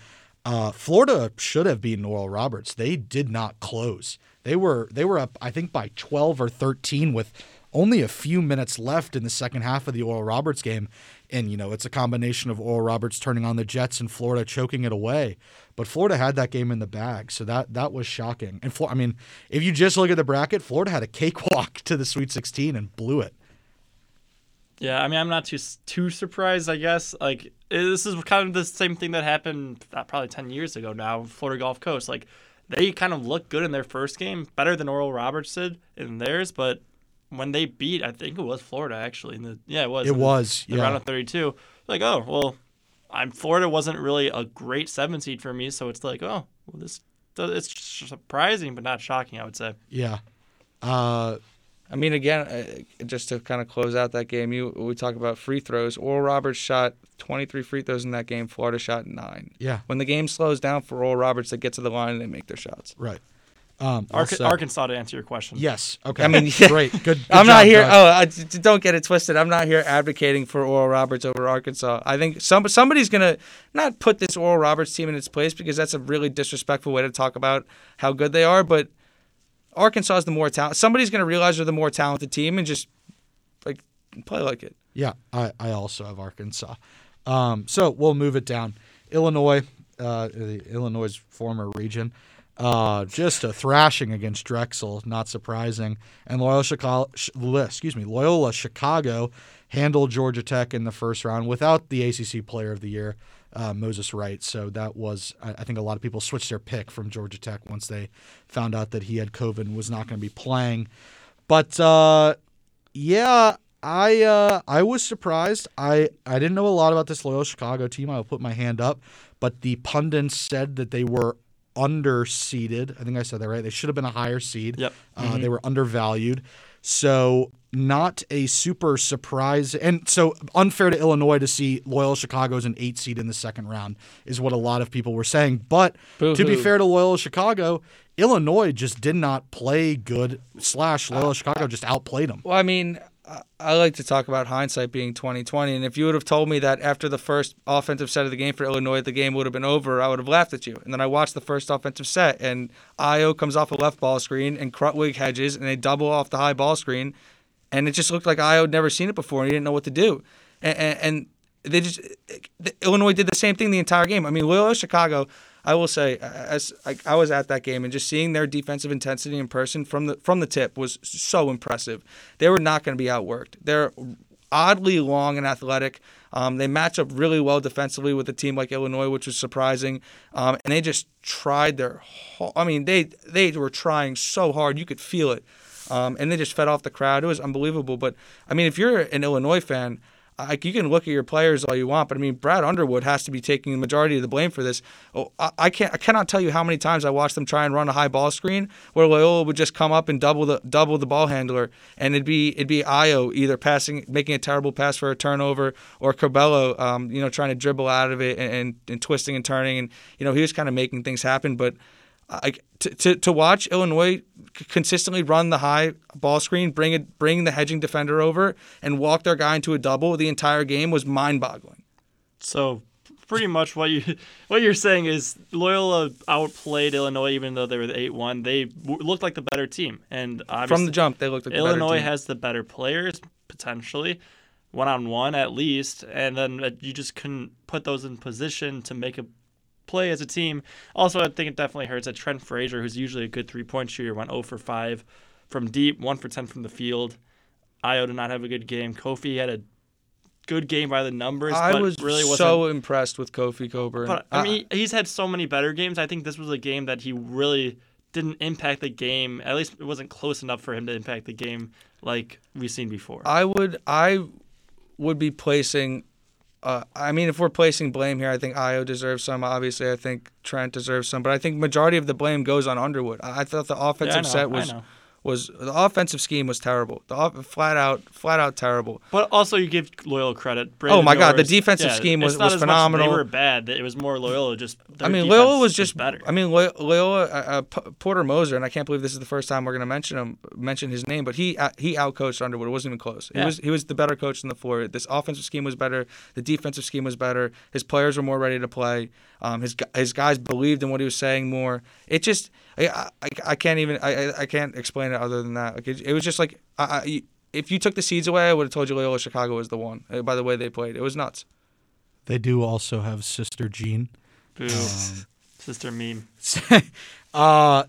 A: Uh, Florida should have beaten Oral Roberts. They did not close. They were they were up I think by twelve or thirteen with only a few minutes left in the second half of the Oral Roberts game. And, you know, it's a combination of Oral Roberts turning on the Jets and Florida choking it away. But Florida had that game in the bag. So that that was shocking. And, I mean, if you just look at the bracket, Florida had a cakewalk (laughs) to the Sweet 16 and blew it.
B: Yeah, I mean, I'm not too too surprised. I guess like this is kind of the same thing that happened uh, probably ten years ago now. Florida Gulf Coast, like they kind of looked good in their first game, better than Oral Roberts did in theirs. But when they beat, I think it was Florida actually. In the yeah, it was.
A: It
B: in the-
A: was,
B: the
A: yeah.
B: round of 32. Like oh well, I'm Florida wasn't really a great seven seed for me, so it's like oh well this it's surprising but not shocking. I would say.
A: Yeah. Uh,
C: I mean, again, uh, just to kind of close out that game, you we talk about free throws. Oral Roberts shot 23 free throws in that game. Florida shot nine.
A: yeah.
C: When the game slows down for Oral Roberts, they get to the line and they make their shots.
A: Right. Um, well
B: Ark- Arkansas to answer your question.
A: Yes. Okay.
C: I mean, (laughs)
A: great. Good. good
C: I'm not
A: job,
C: here.
A: Doug.
C: Oh, I, d- d- don't get it twisted. I'm not here advocating for Oral Roberts over Arkansas. I think some somebody's gonna not put this Oral Roberts team in its place because that's a really disrespectful way to talk about how good they are. But Arkansas is the more talent. Somebody's gonna realize they're the more talented team and just like play like it.
A: Yeah, I, I also have Arkansas. Um, so we'll move it down. Illinois, uh, the Illinois' former region, uh, just a thrashing against Drexel, not surprising. And Loyola Chicago, excuse me, Loyola Chicago handled Georgia Tech in the first round without the ACC Player of the Year, uh, Moses Wright. So that was, I, think, a lot of people switched their pick from Georgia Tech once they found out that he had COVID and was not going to be playing. But uh, yeah, I uh, I was surprised. I I didn't know a lot about this Loyola Chicago team. I'll put my hand up, but the pundits said that they were underseeded. I think I said that right. They should have been a higher seed.
B: Yep.
A: Uh, They were undervalued. So not a super surprise, and so unfair to Illinois to see Loyola Chicago as an eight seed in the second round is what a lot of people were saying. But to be fair to Loyola Chicago, Illinois just did not play good. Slash Loyola Chicago just outplayed them.
C: Well, I mean, I- like to talk about hindsight being 2020, and if you would have told me that after the first offensive set of the game for Illinois, the game would have been over, I would have laughed at you. And then I watched the first offensive set, and Ayo comes off a left ball screen, and Krutwig hedges, and they double off the high ball screen, and it just looked like Ayo had never seen it before, and he didn't know what to do. And, and, and they just Illinois did the same thing the entire game. I mean, Loyola Chicago. I will say, as I, was at that game and just seeing their defensive intensity in person from the from the tip was so impressive. They were not going to be outworked. They're oddly long and athletic. Um, they match up really well defensively with a team like Illinois, which was surprising. Um, and they just tried their. Whole, I mean, they they were trying so hard, you could feel it. Um, and they just fed off the crowd. It was unbelievable. But I mean, if you're an Illinois fan, like you can look at your players all you want, but I mean, Brad Underwood has to be taking the majority of the blame for this. Oh, I, I can't, I cannot tell you how many times I watched them try and run a high ball screen where Loyola would just come up and double the double the ball handler, and it'd be it'd be Ayo either passing, making a terrible pass for a turnover, or Curbelo, um, you know, trying to dribble out of it and, and, and twisting and turning, and you know, he was kind of making things happen, but. I, to, to, to watch Illinois consistently run the high ball screen, bring it, bring the hedging defender over, and walk their guy into a double the entire game was mind-boggling.
B: So pretty much what you (laughs) what you're saying is Loyola outplayed Illinois even though they were the eight one. They w- looked like the better team, and
C: From the jump, they looked like the better
B: Illinois
C: team.
B: has the better players potentially, one on one at least, and then uh, you just couldn't put those in position to make a play as a team. Also, I think it definitely hurts that Trent Frazier, who's usually a good three point shooter, went 0 for 5 from deep, 1 for 10 from the field. Ayo did not have a good game. Kofi had a good game by the numbers,
C: I
B: but
C: was
B: really wasn't.
C: so impressed with Kofi Cockburn.
B: but I uh, mean, he's had so many better games. I think this was a game that he really didn't impact the game. At least it wasn't close enough for him to impact the game like we've seen before.
C: I would I would be placing. Uh, I mean, if we're placing blame here, I think Ayo deserves some. Obviously, I think Trent deserves some, but I think majority of the blame goes on Underwood. I, I thought the
B: Yeah,
C: offensive
B: know,
C: set was. Was the offensive scheme was terrible. The off, flat out flat out terrible.
B: But also, you give Loyola credit.
C: Oh
B: Brandon
C: my God, the defensive
B: yeah,
C: scheme was-
B: it's not
C: was phenomenal.
B: they were bad. It was more Loyola. Just
C: I mean, Loyola was just
B: better.
C: I mean, Loy- Loyola, uh, uh, Porter Moser, and I can't believe this is the first time we're going to mention him, mention his name, but he uh, he outcoached Underwood. It wasn't even close. He was he was the better coach on the floor. This offensive scheme was better. The defensive scheme was better. His players were more ready to play. Um, his his guys believed in what he was saying more. It just I I, I can't even I, I- I can't explain it other than that. Like it, it was just like I, I, if you took the seeds away, I would have told you Loyola Chicago was the one. uh, By the way they played, it was nuts.
A: They do also have Sister Jean.
B: Boo.
C: Um, (laughs)
B: Sister meme. (laughs)
A: uh,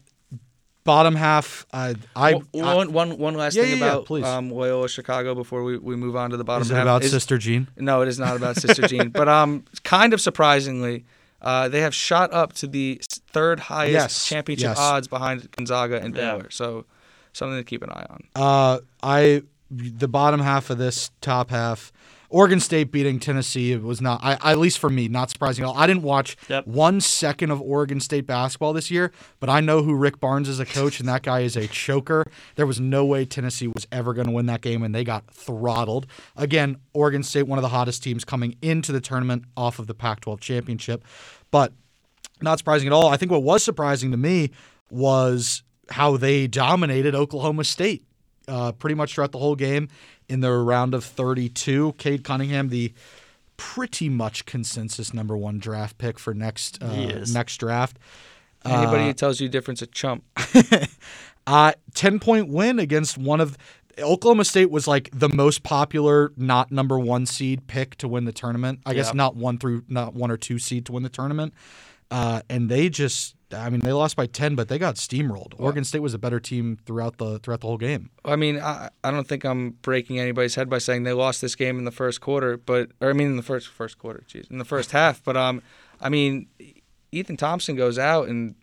A: bottom half, I, I,
C: One-
A: I-
C: one, one, one last
A: Yeah,
C: thing
A: yeah, yeah,
C: about
A: please.
C: um, Loyola Chicago before we, we move on to the bottom
A: is it
C: half.
A: about
C: Is-
A: Sister Jean?
C: No, it is not about Sister Jean. (laughs) But um, kind of surprisingly, uh, they have shot up to the third highest
A: Yes,
C: championship
A: yes.
C: odds behind Gonzaga and
B: Yeah.
C: Baylor. So something to keep an eye on.
A: Uh, I the bottom half of this top half, Oregon State beating Tennessee it was not. I at least for me not surprising at all. I didn't watch
B: Yep.
A: one second of Oregon State basketball this year, but I know who Rick Barnes is a coach, and that guy is a choker. There was no way Tennessee was ever going to win that game, and they got throttled. Again, Oregon State, one of the hottest teams coming into the tournament off of the Pac-12 championship, but not surprising at all. I think what was surprising to me was how they dominated Oklahoma State uh, pretty much throughout the whole game in the round of 32. Cade Cunningham, the pretty much consensus number one draft pick for next uh, next draft.
C: Anybody
A: Uh,
C: who tells you different's a chump. (laughs)
A: uh, 10 point win against one of Oklahoma State was like the most popular not number 1 seed pick to win the tournament. I guess not one through not one or two seed to win the tournament. Uh, and they just I mean they lost by 10 but they got steamrolled. Oregon State was a better team throughout the throughout the whole game.
C: I mean, I, I don't think I'm breaking anybody's head by saying they lost this game in the first quarter, but or I mean in the first first quarter, jeez, in the first half. But um, I mean, Ethan Thompson goes out and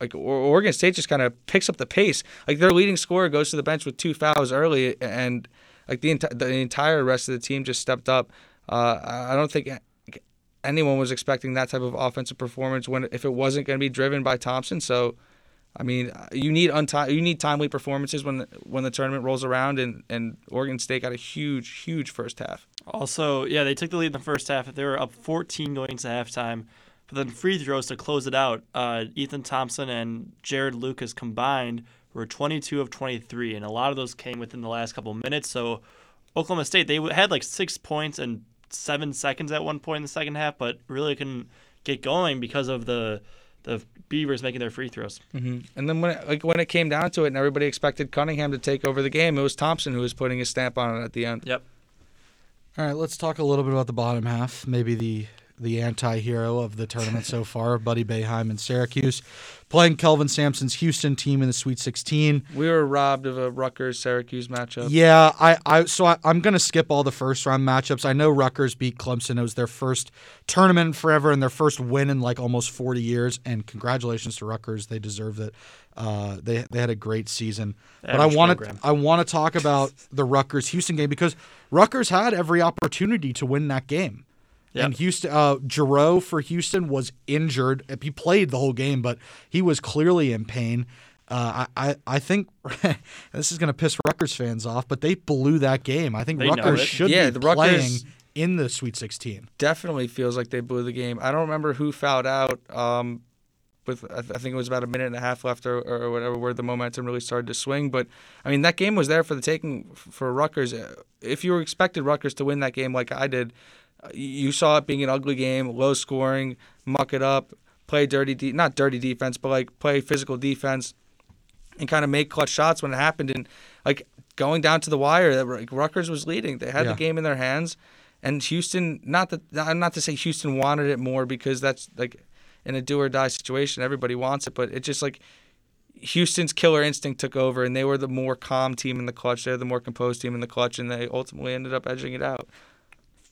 C: like Oregon State just kind of picks up the pace. Like their leading scorer goes to the bench with two fouls early, and like the enti- the entire rest of the team just stepped up. Uh, I don't think anyone was expecting that type of offensive performance when if it wasn't going to be driven by Thompson. So, I mean, you need unti- you need timely performances when when the tournament rolls around, and and Oregon State got a huge huge first half.
B: Also, yeah, they took the lead in the first half. They were up 14 going into halftime. But then free throws to close it out. Uh, Ethan Thompson and Jarod Lucas combined were 22 of 23, and a lot of those came within the last couple minutes. So Oklahoma State they had like six points and seven seconds at one point in the second half, but really couldn't get going because of the the Beavers making their free throws.
C: Mm-hmm. And then when it, like when it came down to it, and everybody expected Cunningham to take over the game, it was Thompson who was putting his stamp on it at the end.
B: Yep.
A: All right, let's talk a little bit about the bottom half. Maybe the the anti-hero of the tournament so far, Buddy Boeheim in Syracuse, playing Kelvin Sampson's Houston team in the Sweet 16.
C: We were robbed of a Rutgers Syracuse matchup.
A: Yeah, I, I so I, am gonna skip all the first round matchups. I know Rutgers beat Clemson. It was their first tournament forever and their first win in like almost 40 years. And congratulations to Rutgers, they deserve it. Uh, they they had a great season. But I want to I want to talk about the Rutgers Houston game because Rutgers had every opportunity to win that game. Yep. And Houston, uh, Jarreau for Houston was injured. He played the whole game, but he was clearly in pain. Uh, I, I think (laughs) this is going to piss Rutgers fans off, but they blew that game. I think they Rutgers should yeah, be the playing in the Sweet 16.
C: Definitely feels like they blew the game. I don't remember who fouled out. Um, with I think it was about a minute and a half left or, or whatever, where the momentum really started to swing. But I mean, that game was there for the taking for Rutgers. If you were expected Rutgers to win that game like I did, you saw it being an ugly game, low scoring, muck it up, play dirty, de- not dirty defense, but like play physical defense, and kind of make clutch shots when it happened. And like going down to the wire, that like, Rutgers was leading. They had yeah. the game in their hands, and Houston. Not that I'm not to say Houston wanted it more because that's like in a do or die situation, everybody wants it, but it just like. Houston's killer instinct took over, and they were the more calm team in the clutch. They're the more composed team in the clutch, and they ultimately ended up edging it out.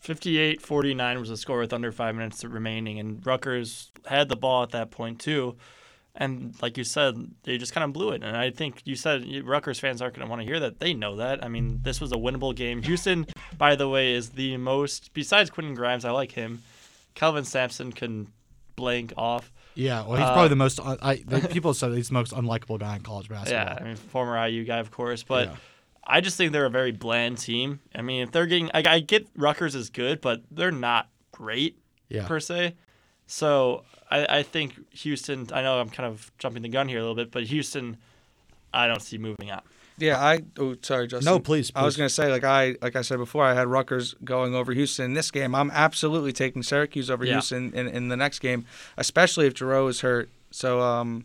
B: 58-49 was the score with under five minutes remaining, and Rutgers had the ball at that point too. And like you said, they just kind of blew it. And I think you said Rutgers fans aren't going to want to hear that. They know that. I mean, this was a winnable game. Houston, by the way, is the most besides Quentin Grimes. I like him. Kelvin Sampson can blank off.
A: Yeah, well, he's uh, probably the most. I, the people said he's the most unlikable guy in college basketball.
B: Yeah, I mean, former IU guy, of course, but. Yeah I just think they're a very bland team. I mean, if they're getting, I, I get Rutgers is good, but they're not great yeah. per se. So I, I think Houston. I know I'm kind of jumping the gun here a little bit, but Houston, I don't see moving up.
C: Yeah, I. Oh, sorry, Justin.
A: No, please. please.
C: I was gonna say, like I, like I said before, I had Rutgers going over Houston in this game. I'm absolutely taking Syracuse over yeah. Houston in, in the next game, especially if Jarreau is hurt. So, um,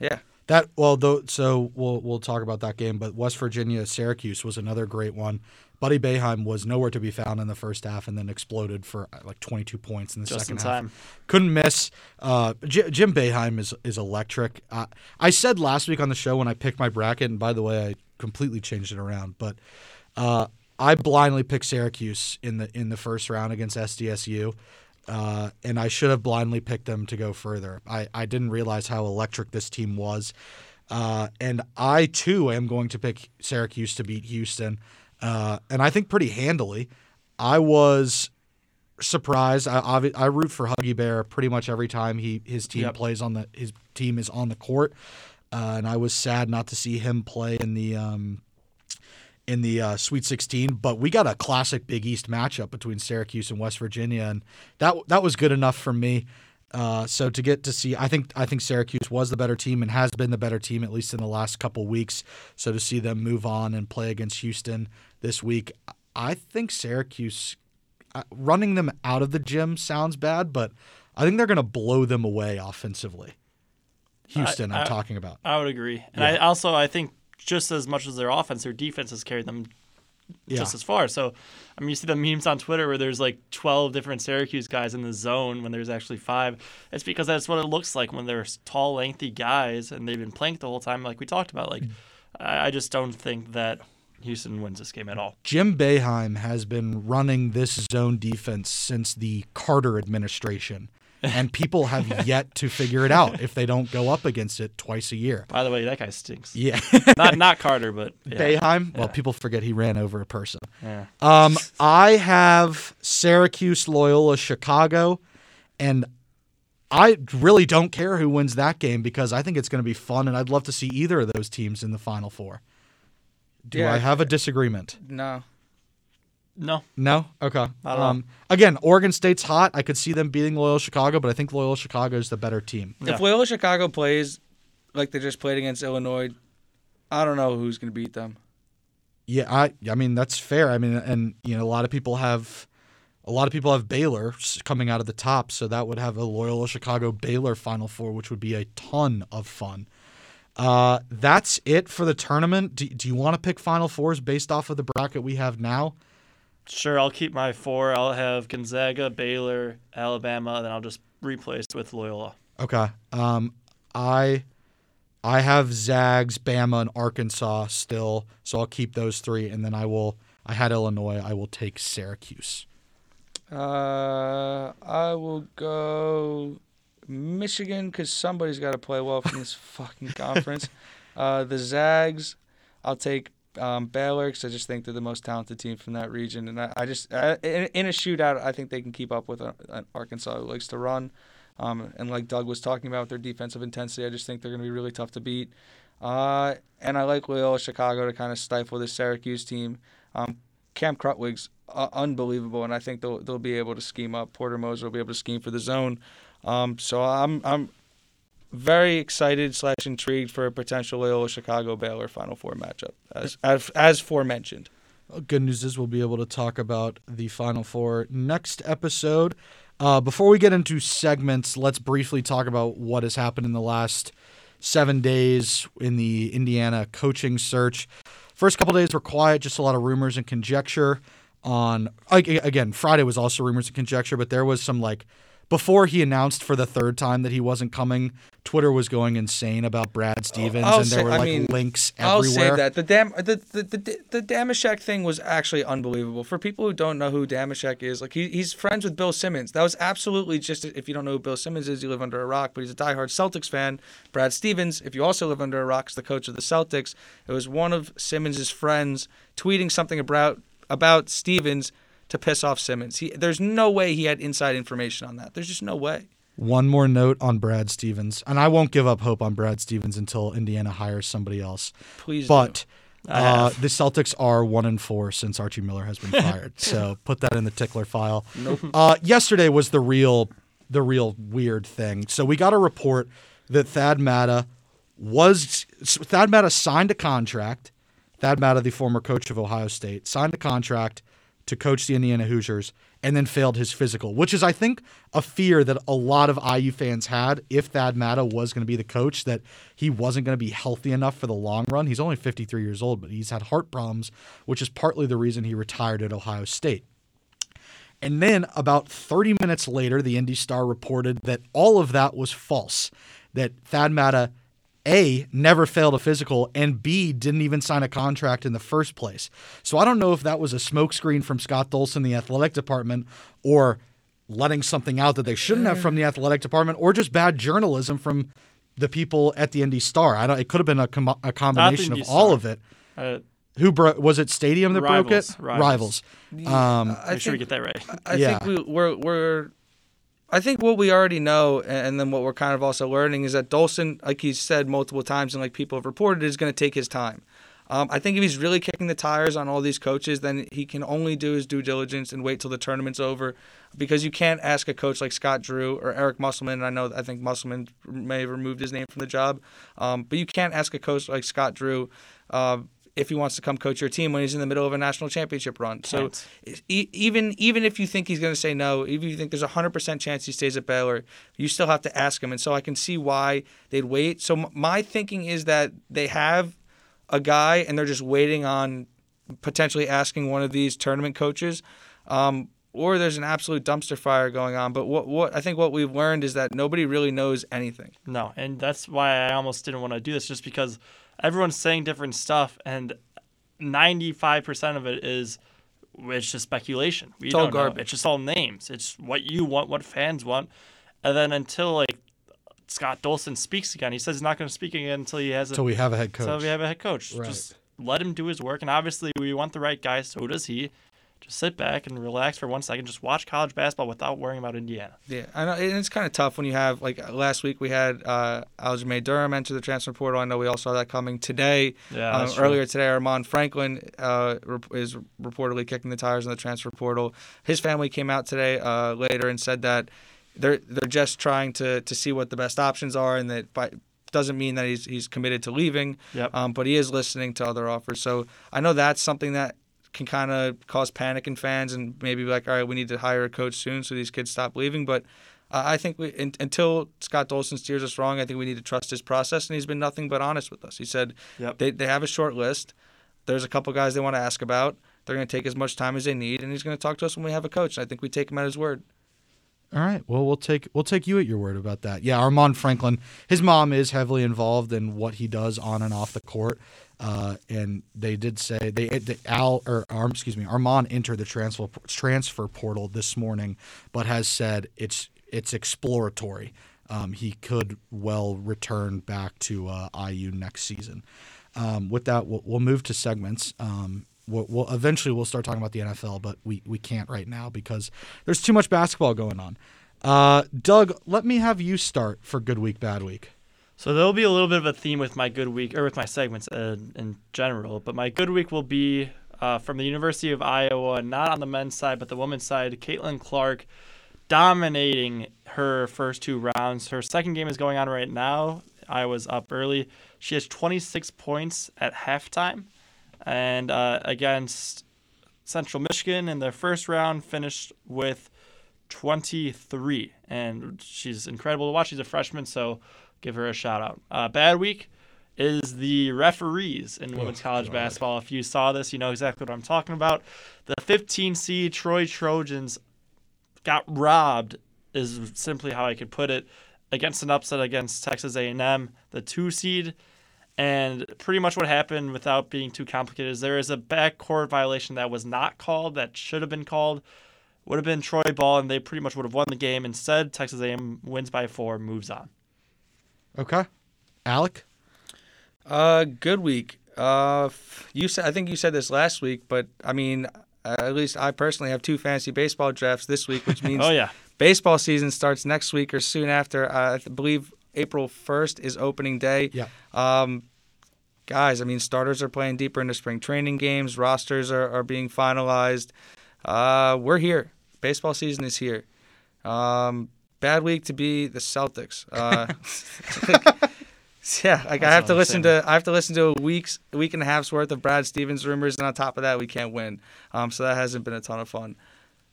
C: yeah.
A: That well, though, so we'll we'll talk about that game. But West Virginia Syracuse was another great one. Buddy Boeheim was nowhere to be found in the first half, and then exploded for uh, like 22 points in the
B: Just
A: second
B: in
A: half. Couldn't miss. Uh, J- Jim Boeheim is is electric. Uh, I said last week on the show when I picked my bracket, and by the way, I completely changed it around. But uh, I blindly picked Syracuse in the in the first round against SDSU. Uh, and I should have blindly picked them to go further. I, I didn't realize how electric this team was. Uh, and I, too, am going to pick Syracuse to beat Houston. Uh, and I think pretty handily. I was surprised. I, I, root for Huggy Bear pretty much every time he his team yep. plays on the his team is on the court. Uh, and I was sad not to see him play in the um, in the uh, Sweet 16, but we got a classic Big East matchup between Syracuse and West Virginia, and that that was good enough for me. Uh, so to get to see, I think I think Syracuse was the better team and has been the better team at least in the last couple weeks. So to see them move on and play against Houston this week, I think Syracuse uh, running them out of the gym sounds bad, but I think they're going to blow them away offensively. Houston, I, am talking about.
B: I would agree, and yeah. I also I think just as much as their offense, their defense has carried them yeah. just as far. So, I mean, you see the memes on Twitter where there's like 12 different Syracuse guys in the zone when there's actually five. It's because that's what it looks like when there's tall, lengthy guys and they've been playing the whole time, like we talked about. Like. I just don't think that Houston wins this game at all.
A: Jim Boeheim has been running this zone defense since the Carter administration. And people have yet to figure it out if they don't go up against it twice a year.
B: By the way, that guy stinks.
A: Yeah. (laughs)
B: not not Carter, but yeah.
A: Bayheim. Well, people forget he ran over a person.
B: Yeah.
A: Um, I have Syracuse, Loyola, Chicago, and I really don't care who wins that game because I think it's going to be fun, and I'd love to see either of those teams in the Final Four. Do
C: Yeah,
A: I have a disagreement?
C: No.
B: No.
A: No. Okay.
B: Not at all.
A: Um, again, Oregon State's hot. I could see them beating Loyola Chicago, but I think Loyola Chicago is the better team.
B: Yeah.
C: If Loyola Chicago plays like they just played against Illinois, I don't know who's going to beat them.
A: Yeah, I I mean that's fair. I mean, and you know a lot of people have a lot of people have Baylor coming out of the top, so that would have a Loyola Chicago Baylor Final Four, which would be a ton of fun. Uh, that's it for the tournament. Do, do you want to pick Final Fours based off of the bracket we have now?
B: Sure, I'll keep my four. I'll have Gonzaga, Baylor, Alabama, then I'll just replace with Loyola.
A: Okay. Um, I I have Zags, Bama, and Arkansas still, so I'll keep those three, and then I will. I had Illinois. I will take Syracuse.
C: Uh, I will go Michigan because somebody's got to play well from this (laughs) fucking conference. Uh, the Zags, I'll take um, Baylor because I just think they're the most talented team from that region, and I, I just I, in, in a shootout, I think they can keep up with uh, an Arkansas who likes to run. Um, and like Doug was talking about their defensive intensity, I just think they're going to be really tough to beat. Uh, and I like Loyola Chicago to kind of stifle this Syracuse team. Um, Cam Krutwig's uh, unbelievable, and I think they'll they'll be able to scheme up. Porter Moser will be able to scheme for the zone. Um, so I'm I'm very excited slash intrigued for a potential Loyola Chicago Baylor Final Four matchup, as as as forementioned.
A: Good news is we'll be able to talk about the Final Four next episode. Uh, before we get into segments, let's briefly talk about what has happened in the last seven days in the Indiana coaching search. First couple days were quiet, just a lot of rumors and conjecture. On again, Friday was also rumors and conjecture, but there was some like before he announced for the third time that he wasn't coming. Twitter was going insane about Brad Stevens,
C: I'll
A: and there
C: say-
A: were
C: I
A: like
C: mean,
A: links
C: I'll
A: everywhere.
C: say that the Dam the the the, the Damashek thing was actually unbelievable. For people who don't know who Damashek is, like he, he's friends with Bill Simmons. That was absolutely just if you don't know who Bill Simmons is, you live under a rock. But he's a diehard Celtics fan. Brad Stevens, if you also live under a rock, is the coach of the Celtics. It was one of Simmons's friends tweeting something about about Stevens to piss off Simmons. He, there's no way he had inside information on that. There's just no way.
A: One more note on Brad Stevens, and I won't give up hope on Brad Stevens until Indiana hires somebody else.
C: Please,
A: But uh, the Celtics are one and four since Archie Miller has been (laughs) fired. so put that in the tickler file. Uh, yesterday was the real, the real weird thing. So we got a report that Thad Matta was Thad Matta signed a contract. Thad Matta, the former coach of Ohio State, signed a contract to coach the Indiana Hoosiers and then failed his physical, which is, I think, a fear that a lot of IU fans had if Thad Matta was going to be the coach, that he wasn't going to be healthy enough for the long run. He's only 53 years old, but he's had heart problems, which is partly the reason he retired at Ohio State. And then about 30 minutes later, the Indy Star reported that all of that was false, that Thad Matta a, never failed a physical, and B, didn't even sign a contract in the first place. So I don't know if that was a smokescreen from Scott Dolson, the athletic department, or letting something out that they shouldn't have from the athletic department, or just bad journalism from the people at the Indy Star. I don't. It could have been a, com- a combination of all of it.
B: Uh,
A: Who bro- was it? Stadium that broke
B: Rivals,
A: it.
B: Rivals.
A: Um,
C: I
B: make sure we
C: think-
B: get that right.
C: I
A: Yeah.
C: think we, we're we're. I think what we already know, and then what we're kind of also learning is that Dolson, like he's said multiple times, and like people have reported, is going to take his time. Um, I think if he's really kicking the tires on all these coaches, then he can only do his due diligence and wait till the tournament's over, because you can't ask a coach like Scott Drew or Eric Musselman. And I know I think Musselman may have removed his name from the job, um, but you can't ask a coach like Scott Drew. Uh, if he wants to come coach your team when he's in the middle of a national championship run. So e- even even if you think he's going to say no, even if you think there's a hundred percent chance he stays at Baylor, you still have to ask him. And so I can see why they'd wait. So m- my thinking is that they have a guy and they're just waiting on potentially asking one of these tournament coaches. Um, or there's an absolute dumpster fire going on. But what, what I think what we've learned is that nobody really knows anything.
B: No, and that's why I almost didn't want to do this, just because everyone's saying different stuff, and 95% of it is it's just speculation. We
C: It's all
B: don't know.
C: garbage.
B: It's just all names. It's what you want, what fans want. and then until like Scott Dolson speaks again, he says he's not going to speak again until he has a
A: Until we have a head coach.
B: until we have a head coach.
A: Right.
B: Just let him do his work, and obviously we want the right guy. So does he. Just sit back and relax for one second. Just watch college basketball without worrying about Indiana.
C: Yeah, I know, and it's kind of tough when you have like last week we had uh, Aljami Durham enter the transfer portal. I know we all saw that coming today.
B: Yeah,
C: um, earlier today, Armaan Franklin uh, is reportedly kicking the tires in the transfer portal. His family came out today uh, later and said that they're they're just trying to to see what the best options are, and that by, doesn't mean that he's he's committed to leaving.
B: Yep.
C: Um, but he is listening to other offers. So I know that's something that can kind of cause panic in fans and maybe be like, all right, we need to hire a coach soon so these kids stop leaving. But uh, I think we, in, until Scott Dolson steers us wrong, I think we need to trust his process. And he's been nothing but honest with us. He said
B: Yep.
C: they, they have a short list. There's a couple guys they want to ask about. They're going to take as much time as they need, and he's going to talk to us when we have a coach. And I think we take him at his word.
A: All right. Well, we'll take we'll take you at your word about that. Yeah, Armaan Franklin, his mom is heavily involved in what he does on and off the court. Uh, and they did say they, Al or Arm, excuse me, Armand entered the transfer transfer portal this morning, but has said it's it's exploratory. Um, he could well return back to uh, IU next season. Um, with that, we'll, we'll move to segments. Um, we'll, we'll eventually we'll start talking about the NFL, but we we can't right now because there's too much basketball going on. Uh, Doug, let me have you start for good week, bad week.
B: So there'll be a little bit of a theme with my good week or with my segments uh, in general, but my good week will be uh, from the University of Iowa, not on the men's side, but the women's side. Caitlin Clark dominating her first two rounds. Her second game is going on right now. Iowa's up early. She has 26 points at halftime, and uh, against Central Michigan in their first round, finished with 23, and she's incredible to watch. She's a freshman, so give her a shout out. Uh, bad week is the referees in women's college
A: God.
B: basketball. If you saw this, you know exactly what I'm talking about. The 15 seed Troy Trojans got robbed, is simply how I could put it, against an upset against Texas A&M, the two seed. And pretty much what happened, without being too complicated, is there is a backcourt violation that was not called, that should have been called. Would have been Troy Ball, and they pretty much would have won the game. Instead, Texas A&M wins by four, moves on.
A: Okay, Alec.
C: Uh, good week. Uh, you said I think you said this last week, but I mean, uh, at least I personally have two fantasy baseball drafts this week, which (laughs) means
B: Oh yeah,
C: baseball season starts next week or soon after. Uh, I believe April first is opening day.
A: Yeah.
C: Um, guys, I mean, starters are playing deeper into spring training games. Rosters are, are being finalized. Uh, we're here. Baseball season is here. Um, bad week to be the Celtics. Uh, (laughs) yeah, like I have to listen to I have to listen to a week's week and a half's worth of Brad Stevens rumors, and on top of that, we can't win. Um, so that hasn't been a ton of fun.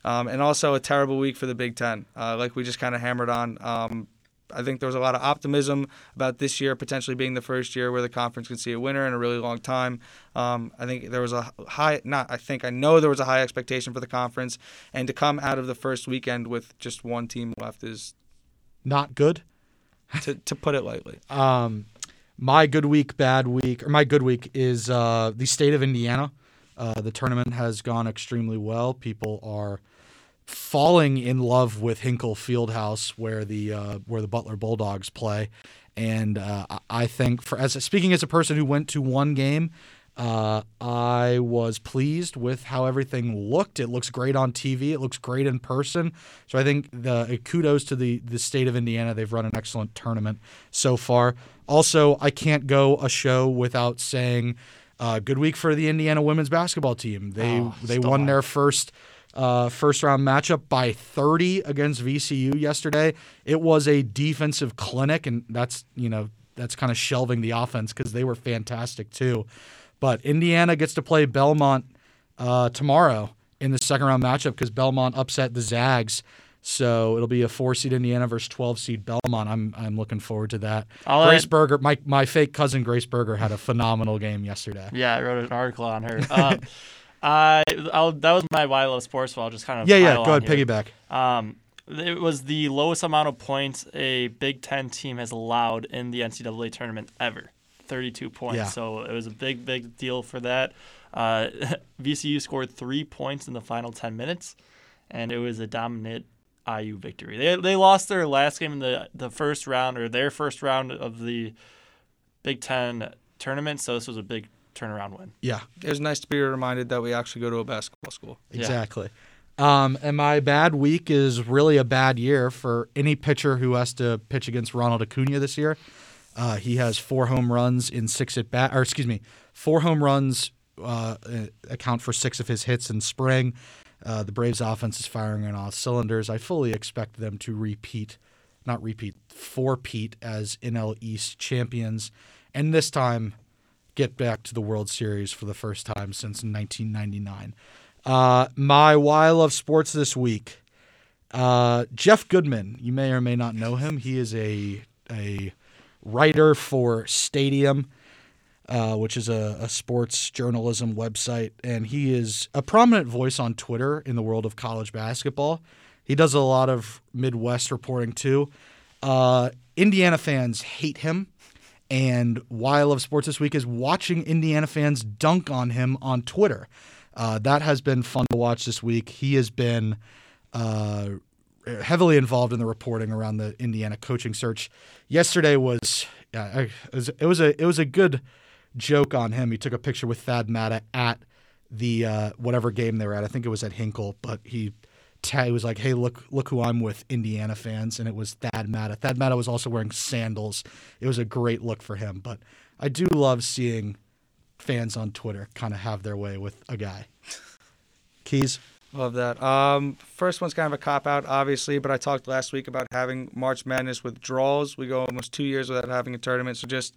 C: Um, and also a terrible week for the Big Ten, uh, like we just kind of hammered on. Um, I think there was a lot of optimism about this year potentially being the first year where the conference can see a winner in a really long time. Um, I think there was a high, not I think I know there was a high expectation for the conference, and to come out of the first weekend with just one team left is,
A: Not good.
C: to, to put it lightly.
A: Um, my good week, bad week, or my good week is uh, the state of Indiana. Uh, the tournament has gone extremely well. People are falling in love with Hinkle Fieldhouse, where the uh, where the Butler Bulldogs play, and uh, I- think for as speaking as a person who went to one game, uh, I was pleased with how everything looked. It looks great on TV. It looks great in person. So I think the kudos to the the state of Indiana. They've run an excellent tournament so far. Also, I can't go a show without saying uh, good week for the Indiana women's basketball team. They
B: Oh,
A: they won their first uh, first round matchup by 30 against VCU yesterday. It was a defensive clinic, and that's you know that's kind of shelving the offense because they were fantastic too. But Indiana gets to play Belmont uh, tomorrow in the second round matchup because Belmont upset the Zags. So it'll be a four seed Indiana versus twelve seed Belmont. I'm I'm looking forward to that.
B: I'll
A: Grace
B: add-
A: Berger, my my fake cousin Grace Berger had a phenomenal game yesterday.
B: Yeah, I wrote an article on her. Um, (laughs) I I'll, that was my why I love sports. So I'll just kind of
A: Yeah, yeah. Go ahead,
B: here.
A: piggyback.
B: Um, it was the lowest amount of points a Big Ten team has allowed in the NCAA tournament ever. 32 points.
A: Yeah.
B: So it was a big, big deal for that. Uh, (laughs) VCU scored three points in the final 10 minutes, and it was a dominant IU victory. They they lost their last game in the the first round or their first round of the Big Ten tournament, so this was a big turnaround win.
A: Yeah,
C: It was nice to be reminded that we actually go to a basketball school.
B: Yeah.
A: exactly. Um, and my bad week is really a bad year for any pitcher who has to pitch against Ronald Acuna this year. Uh, he has four home runs in six at bat, or excuse me, four home runs uh, uh, account for six of his hits in spring. Uh, the Braves offense is firing on all cylinders. I fully expect them to repeat, not repeat, four-peat as NL East champions, and this time get back to the World Series for the first time since 1999. Uh, my why I love sports this week. Uh, Jeff Goodman, you may or may not know him. He is a a writer for Stadium, uh, which is a, a sports journalism website, and he is a prominent voice on Twitter in the world of college basketball. He does a lot of Midwest reporting too. Uh, Indiana fans hate him, and why I love sports this week is watching Indiana fans dunk on him on Twitter. Uh, that has been fun to watch this week. He has been uh, heavily involved in the reporting around the Indiana coaching search. Yesterday was, it was it was a it was a good joke on him. He took a picture with Thad Matta at the uh, whatever game they were at. I think it was at Hinkle, but he he was like, "Hey, look look who I'm with, Indiana fans," and it was Thad Matta. Thad Matta was also wearing sandals. It was a great look for him. But I do love seeing fans on Twitter kind of have their way with a guy. Keys.
C: Love that. Um, first one's kind of a cop out, obviously, but I talked last week about having March Madness withdrawals. We go almost two years without having a tournament, so just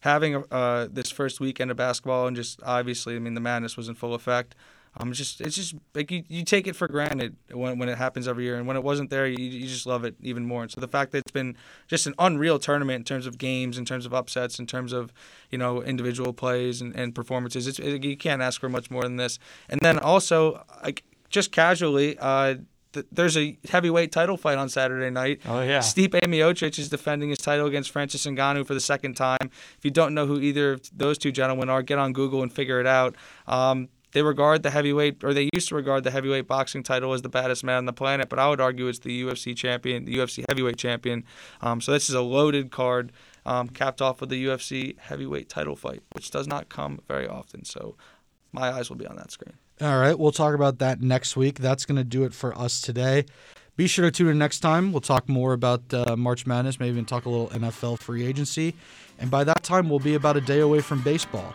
C: having uh, this first weekend of basketball and just obviously, I mean, the madness was in full effect. Um, just it's just like you, you take it for granted when, when it happens every year, and when it wasn't there, you, you just love it even more. And so the fact that it's been just an unreal tournament in terms of games, in terms of upsets, in terms of you know individual plays and, and performances, it's, it, you can't ask for much more than this. And then also, like just casually, uh, th- there's a heavyweight title fight on Saturday night.
B: Oh yeah.
C: Stipe Miocic is defending his title against Francis Ngannou for the second time. If you don't know who either of those two gentlemen are, get on Google and figure it out. Um, they regard the heavyweight, or they used to regard the heavyweight boxing title as the baddest man on the planet, but I would argue it's the UFC champion, the UFC heavyweight champion. Um, so this is a loaded card, um, capped off with the UFC heavyweight title fight, which does not come very often. So my eyes will be on that screen.
A: All right, we'll talk about that next week. That's going to do it for us today. Be sure to tune in next time. We'll talk more about uh, March Madness, maybe even talk a little NFL free agency. And by that time, we'll be about a day away from baseball.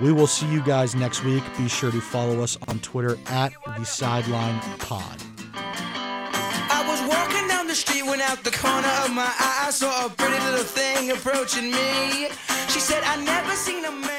A: We will see you guys next week. Be sure to follow us on Twitter at the Sideline Pod.
D: I was walking down the street when out the corner of my eye I saw a pretty little thing approaching me. She said, I never seen a man.